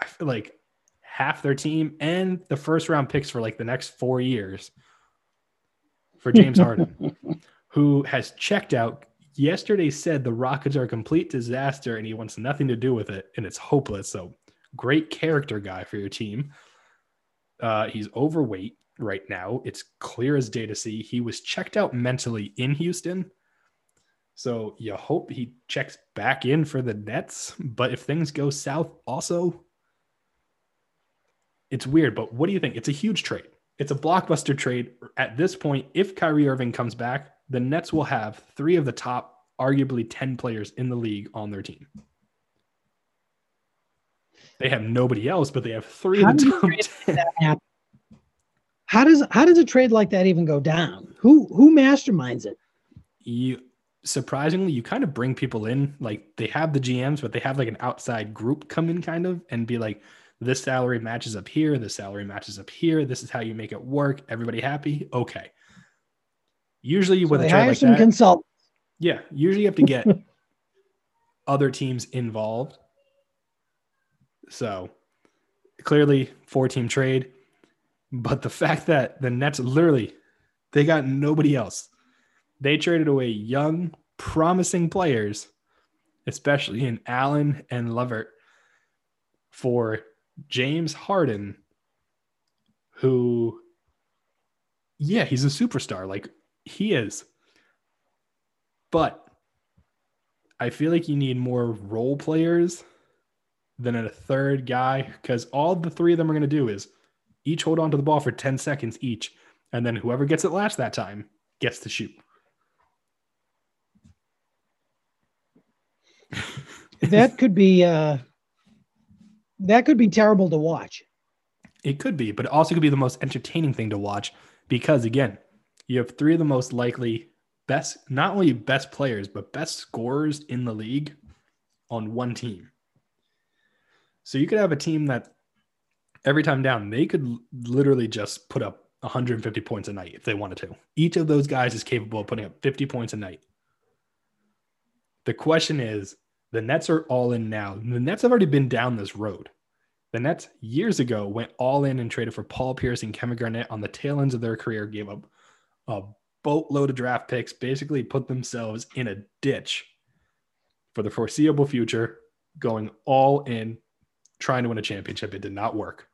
I feel like half their team and the first round picks for like the next four years for James Harden, who has checked out. Yesterday said the Rockets are a complete disaster and he wants nothing to do with it and it's hopeless. So great character guy for your team. Uh, he's overweight right now. It's clear as day to see. He was checked out mentally in Houston so you hope he checks back in for the Nets. But if things go south, also, it's weird. But what do you think? It's a huge trade. It's a blockbuster trade. At this point, if Kyrie Irving comes back, the Nets will have three of the top, arguably 10 players in the league on their team. They have nobody else, but they have three how of the top 10. How does how does a trade like that even go down? Who who masterminds it? You surprisingly, you kind of bring people in. Like they have the GMs, but they have like an outside group come in kind of and be like, this salary matches up here, this salary matches up here. This is how you make it work. Everybody happy? Okay. Usually so with a trade like that, consultants. Yeah, usually you have to get other teams involved. So clearly four team trade, but the fact that the Nets literally they got nobody else they traded away young, promising players, especially in Allen and LeVert, for James Harden, who, yeah, he's a superstar. Like he is. But I feel like you need more role players than a third guy because all the three of them are going to do is each hold on to the ball for 10 seconds each. And then whoever gets it last that time gets to shoot. that could be uh that could be terrible to watch. It could be, but it also could be the most entertaining thing to watch because again, you have three of the most likely best not only best players but best scorers in the league on one team. So you could have a team that every time down, they could literally just put up 150 points a night if they wanted to. Each of those guys is capable of putting up 50 points a night. The question is the Nets are all in now. The Nets have already been down this road. The Nets years ago went all in and traded for Paul Pierce and Kevin Garnett on the tail ends of their career, gave up a boatload of draft picks, basically put themselves in a ditch for the foreseeable future, going all in, trying to win a championship. It did not work.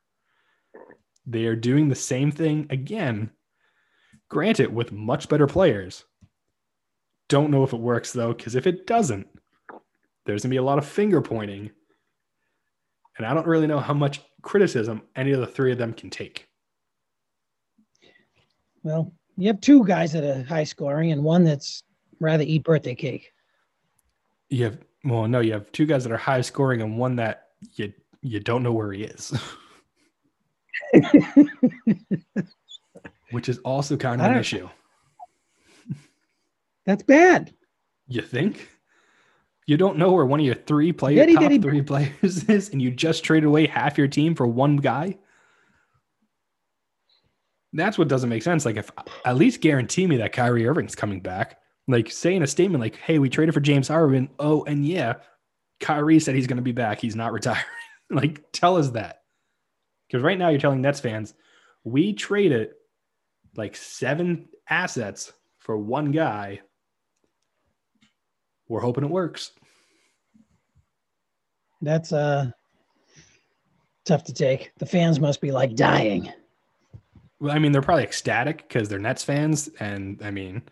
They are doing the same thing again, granted, with much better players. Don't know if it works though, because if it doesn't, there's going to be a lot of finger pointing. And I don't really know how much criticism any of the three of them can take. Well, you have two guys that are high scoring and one that's rather eat birthday cake. You have well, no, you have two guys that are high scoring and one that you you don't know where he is. Which is also kind of an issue. That's bad. You think? You don't know where one of your three player top three players is, and you just traded away half your team for one guy. That's what doesn't make sense. Like, if at least guarantee me that Kyrie Irving's coming back, like saying a statement like, "Hey, we traded for James Harden." Oh, and yeah, Kyrie said he's going to be back. He's not retiring. like, tell us that. Because right now you're telling Nets fans, we traded like seven assets for one guy we're hoping it works. That's uh tough to take. The fans must be like dying. I mean, they're probably ecstatic because they're Nets fans. And I mean,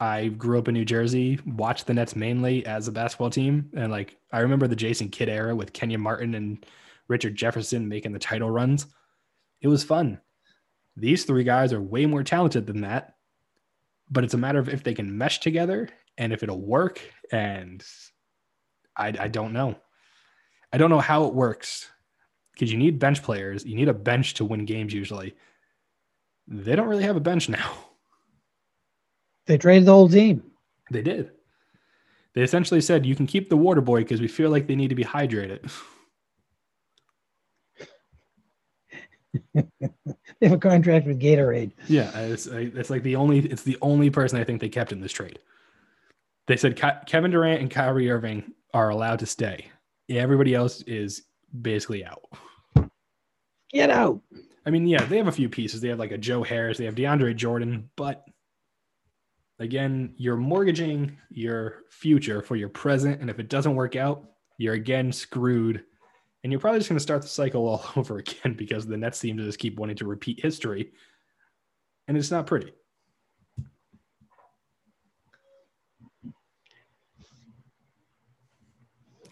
I grew up in New Jersey, watched the Nets mainly as a basketball team. And like, I remember the Jason Kidd era with Kenyon Martin and Richard Jefferson making the title runs. It was fun. These three guys are way more talented than that. But it's a matter of if they can mesh together and if it'll work. And I, I don't know. I don't know how it works because you need bench players. You need a bench to win games usually. They don't really have a bench now. They traded the whole team. They did. They essentially said you can keep the water boy because we feel like they need to be hydrated. they have a contract with Gatorade. Yeah, it's, it's like the only it's the only person I think they kept in this trade. They said Kevin Durant and Kyrie Irving are allowed to stay. Everybody else is basically out. Get out. I mean, yeah, they have a few pieces. They have like a Joe Harris, they have DeAndre Jordan, but again, you're mortgaging your future for your present. And if it doesn't work out, you're again screwed. And you're probably just going to start the cycle all over again because the Nets seem to just keep wanting to repeat history. And it's not pretty.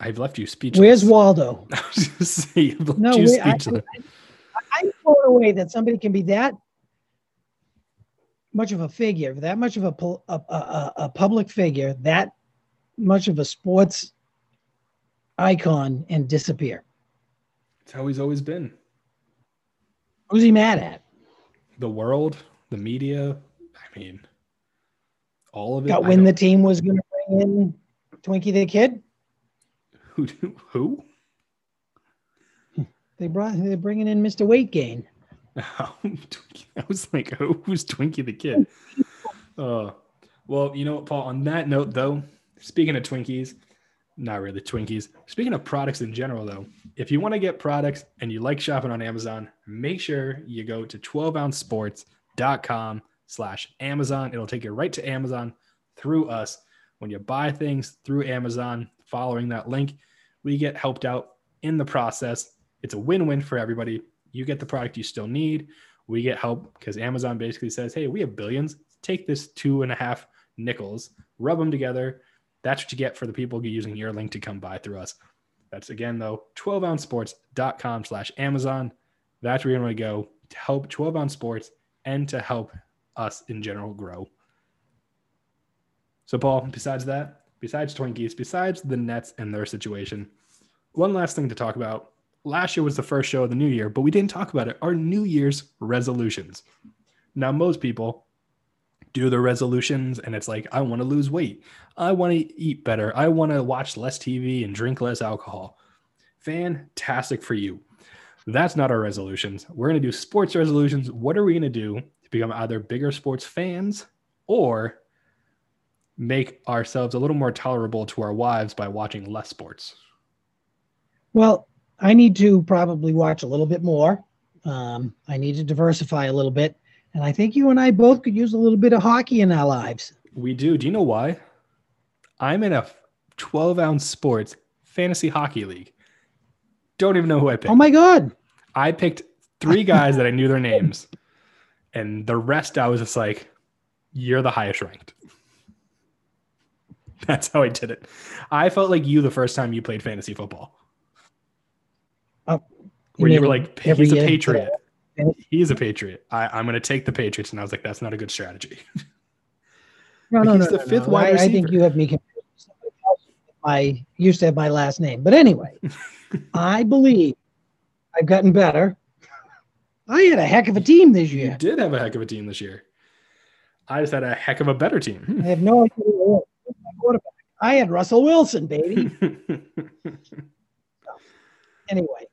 I've left you speechless. Where's Waldo? I was just say, no, wait, I, I, I'm blown away that somebody can be that much of a figure, that much of a, a, a, a public figure, that much of a sports icon and disappear. It's how he's always been. Who's he mad at? The world, the media. I mean, all of it. Got when the team was going to bring in Twinkie the Kid? Who? Who? They brought. They're bringing in Mr. Weight Gain. I was like, who's Twinkie the Kid? Uh, well, you know what, Paul? On that note, though, speaking of Twinkies, not really Twinkies. Speaking of products in general, though, if you want to get products and you like shopping on Amazon, make sure you go to 12ouncesports.com slash Amazon. It'll take you right to Amazon through us. When you buy things through Amazon, following that link, we get helped out in the process. It's a win-win for everybody. You get the product you still need. We get help because Amazon basically says, hey, we have billions. Take this two and a half nickels, rub them together. That's what you get for the people using your link to come buy through us. That's again, though, 12ouncesports.com slash Amazon. That's where you're to go to help 12 ounce sports and to help us in general grow. So, Paul, besides that, besides Twinkies, besides the Nets and their situation, one last thing to talk about. Last year was the first show of the new year, but we didn't talk about it. Our New Year's resolutions. Now, most people do their resolutions and it's like, I want to lose weight. I want to eat better. I want to watch less TV and drink less alcohol. Fantastic for you. That's not our resolutions. We're going to do sports resolutions. What are we going to do to become either bigger sports fans or make ourselves a little more tolerable to our wives by watching less sports? Well, I need to probably watch a little bit more. Um, I need to diversify a little bit. And I think you and I both could use a little bit of hockey in our lives. We do. Do you know why? I'm in a 12 ounce sports fantasy hockey league. Don't even know who I picked. Oh my God. I picked three guys that I knew their names, and the rest I was just like, you're the highest ranked. That's how I did it. I felt like you the first time you played fantasy football. Where you, you were like, he's a patriot. He's a patriot. I, am going to take the Patriots, and I was like, that's not a good strategy. No, no, he's no, the no, fifth no. wide I, I think you have me confused. I used to have my last name, but anyway, I believe I've gotten better. I had a heck of a team this You year. did have a heck of a team this year. I just had a heck of a better team. I have no idea. I had Russell Wilson, baby. anyway,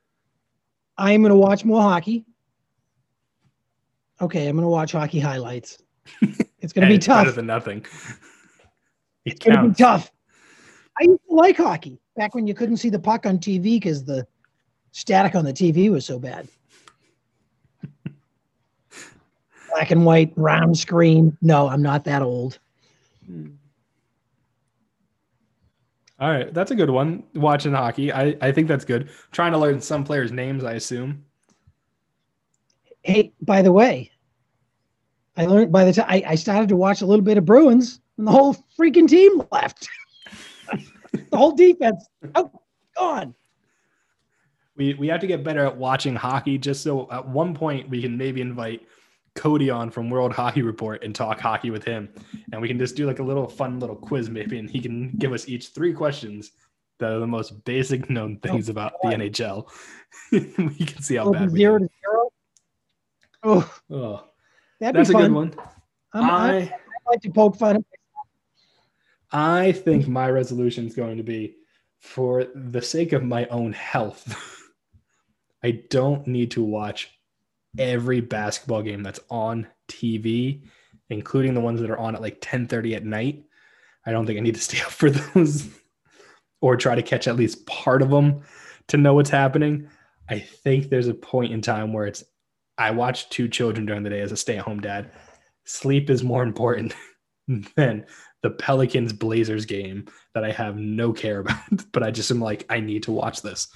I'm going to watch more hockey. Okay, I'm going to watch hockey highlights. It's going to be it's better tough. than nothing. It It's going to be tough. I used to like hockey back when you couldn't see the puck on TV because the static on the TV was so bad. Black and white, round screen. No, I'm not that old. Hmm. All right, that's a good one. Watching hockey, I, I think that's good. Trying to learn some players' names, I assume. Hey, by the way, I learned by the time I, I started to watch a little bit of Bruins, and the whole freaking team left. the whole defense out, gone. We we have to get better at watching hockey, just so at one point we can maybe invite Cody on from World Hockey Report and talk hockey with him, and we can just do like a little fun little quiz maybe, and he can give us each three questions that are the most basic known oh, things about the NHL. we can see how Go bad from we zero do. to zero. Oh, Oh, that'd that's be a fun. good one. I'm, I, I I like to poke fun. I think my resolution is going to be for the sake of my own health. I don't need to watch every basketball game that's on TV, including the ones that are on at like 10:30 at night. I don't think I need to stay up for those or try to catch at least part of them to know what's happening. I think there's a point in time where it's I watch two children during the day as a stay-at-home dad. Sleep is more important than the Pelicans Blazers game that I have no care about, but I just am like, I need to watch this.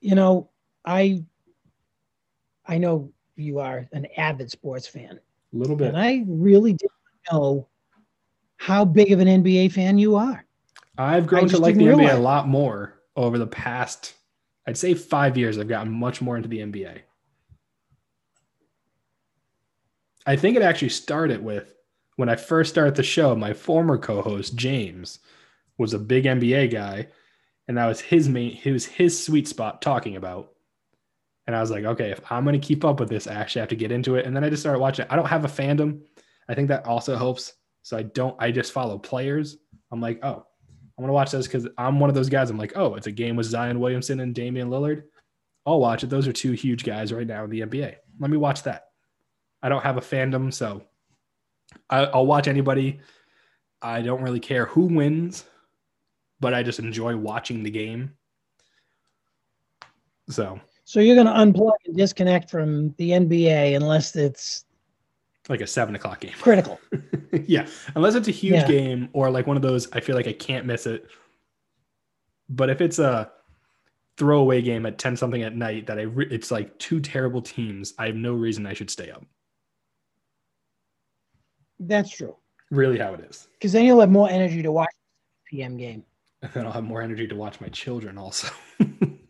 You know, I I know you are an avid sports fan, A little bit. and I really didn't know how big of an NBA fan you are. I've grown to like the didn't NBA a lot more over the past, I'd say five years. I've gotten much more into the NBA. I think it actually started with when I first started the show, my former co host, James, was a big NBA guy. And that was his main, it was his sweet spot talking about. And I was like, okay, if I'm going to keep up with this, I actually have to get into it. And then I just started watching. I don't have a fandom. I think that also helps. So I don't, I just follow players. I'm like, oh, I'm gonna watch this because I'm one of those guys. I'm like, oh, it's a game with Zion Williamson and Damian Lillard. I'll watch it. Those are two huge guys right now in the NBA. Let me watch that. I don't have a fandom, so I, I'll watch anybody. I don't really care who wins, but I just enjoy watching the game. So, So you're going to unplug and disconnect from the NBA unless it's like a seven o'clock game. critical. yeah, unless it's a huge Yeah. game or like one of those, I feel like I can't miss it. But if it's a throwaway game at ten something at night that I re- it's like two terrible teams, I have no reason I should stay up. That's true. Really, how it is, Because then you'll have more energy to watch the PM game. and then I'll have more energy to watch my children also.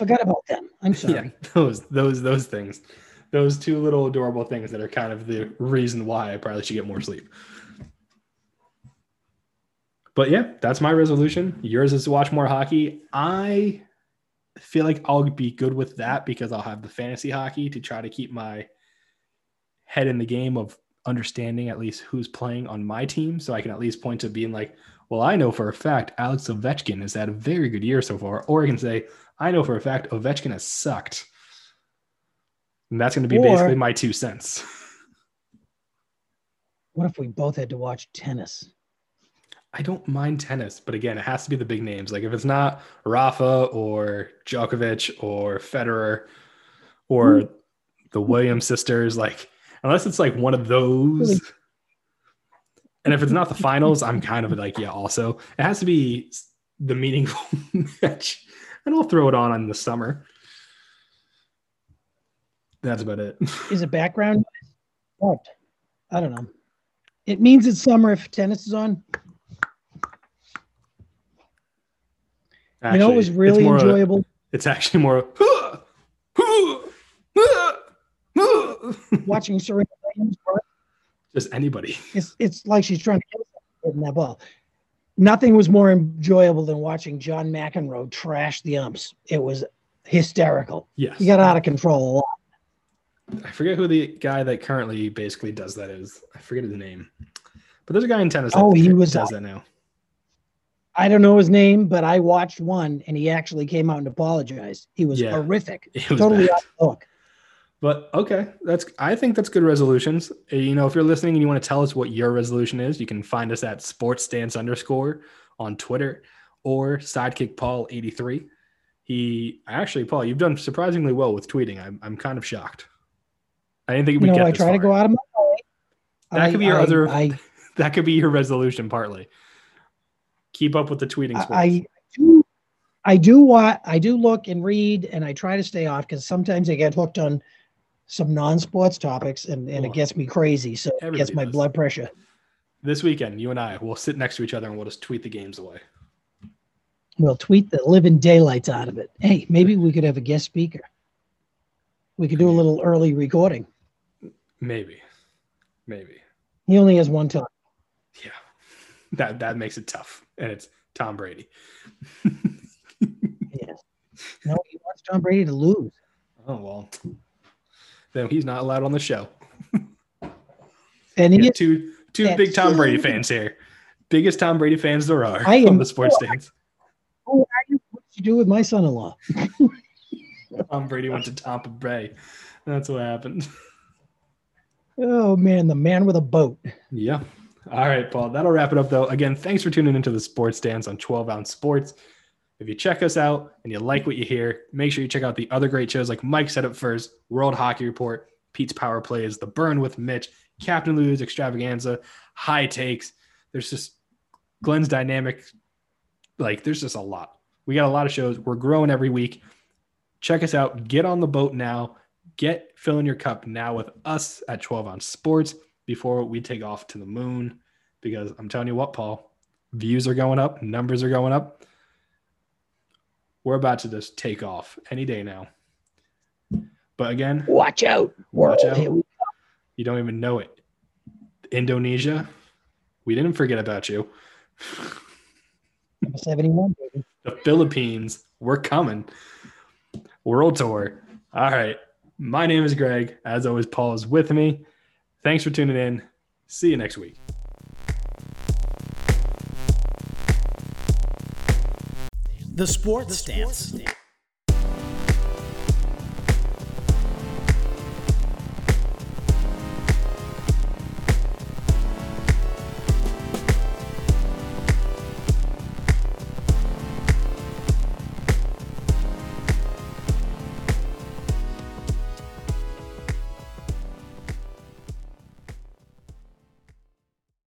Forgot about them. I'm sorry. yeah, those those those things, those two little adorable things that are kind of the reason why I probably should get more sleep. But yeah, that's my resolution. Yours is to watch more hockey. I feel like I'll be good with that because I'll have the fantasy hockey to try to keep my head in the game of understanding at least who's playing on my team. So I can at least point to being like, well, I know for a fact Alex Ovechkin has had a very good year so far. Or I can say, I know for a fact Ovechkin has sucked. And that's going to be or, basically my two cents. What if we both had to watch tennis? I don't mind tennis, but again, it has to be the big names. Like if it's not Rafa or Djokovic or Federer or Ooh. the Williams sisters, like unless it's like one of those. And if it's not the finals, I'm kind of like, yeah, also. It has to be the meaningful match. And I'll throw it on in the summer. That's about it. Is it background? What? I don't know. It means it's summer if tennis is on. Actually, you know, it was really it's enjoyable. A, it's actually more watching Serena Williams. Just anybody. It's it's like she's trying to in that ball. Nothing was more enjoyable than watching John McEnroe trash the umps. It was hysterical. Yes, he got out of control a lot. I forget who the guy that currently basically does that is. I forget his name, but there's a guy in tennis. oh, he was does that now. I don't know his name, but I watched one and he actually came out and apologized. He was yeah, horrific. Was totally bad. off the hook. But okay, that's I think that's good resolutions. Uh, you know, if you're listening and you want to tell us what your resolution is, you can find us at sports stance underscore on Twitter or sidekick Paul 83. He actually, Paul, you've done surprisingly well with tweeting. I'm I'm kind of shocked. I didn't think we. You know, I try far. to go out of my way. That I, could be your I, other. I, that could be your resolution partly. Keep up with the tweeting. Sports. I, do. I do what I do look and read, and I try to stay off because sometimes I get hooked on some non-sports topics, and, and it oh, gets me crazy. So Everybody it gets my does. blood pressure. This weekend, you and I will sit next to each other and we'll just tweet the games away. We'll tweet the living daylights out of it. Hey, maybe we could have a guest speaker. We could do a little early recording. Maybe. Maybe. He only has one time. Yeah. That that makes it tough. And it's Tom Brady. yes. No, he wants Tom Brady to lose. Oh well. Then he's not allowed on the show. and he two two big Tom Brady fans here. Biggest Tom Brady fans there are I am, on the Sports Stance. Oh, what did you do with my son-in-law? Tom Brady went to Tampa Bay. That's what happened. Oh man, the man with a boat. Yeah. All right, Paul. That'll wrap it up though. Again, thanks for tuning into the Sports Stance on 12 Ounce Sports. If you check us out and you like what you hear, make sure you check out the other great shows like Mike said it first, World Hockey Report, Pete's Power Plays, The Burn with Mitch, Captain Lou's Extravaganza, High Takes. There's just Glenn's Dynamic. Like, there's just a lot. We got a lot of shows. We're growing every week. Check us out. Get on the boat now. Get filling your cup now with us at 12 Ounce Sports before we take off to the moon. Because I'm telling you what, Paul, views are going up, numbers are going up we're about to just take off any day now. But again, watch out. Watch out. You don't even know it. Indonesia, we didn't forget about you. 71, baby. The Philippines, we're coming. World tour. All right. My name is Greg. As always, Paul is with me. Thanks for tuning in. See you next week. The Sports, the Stance. Stance.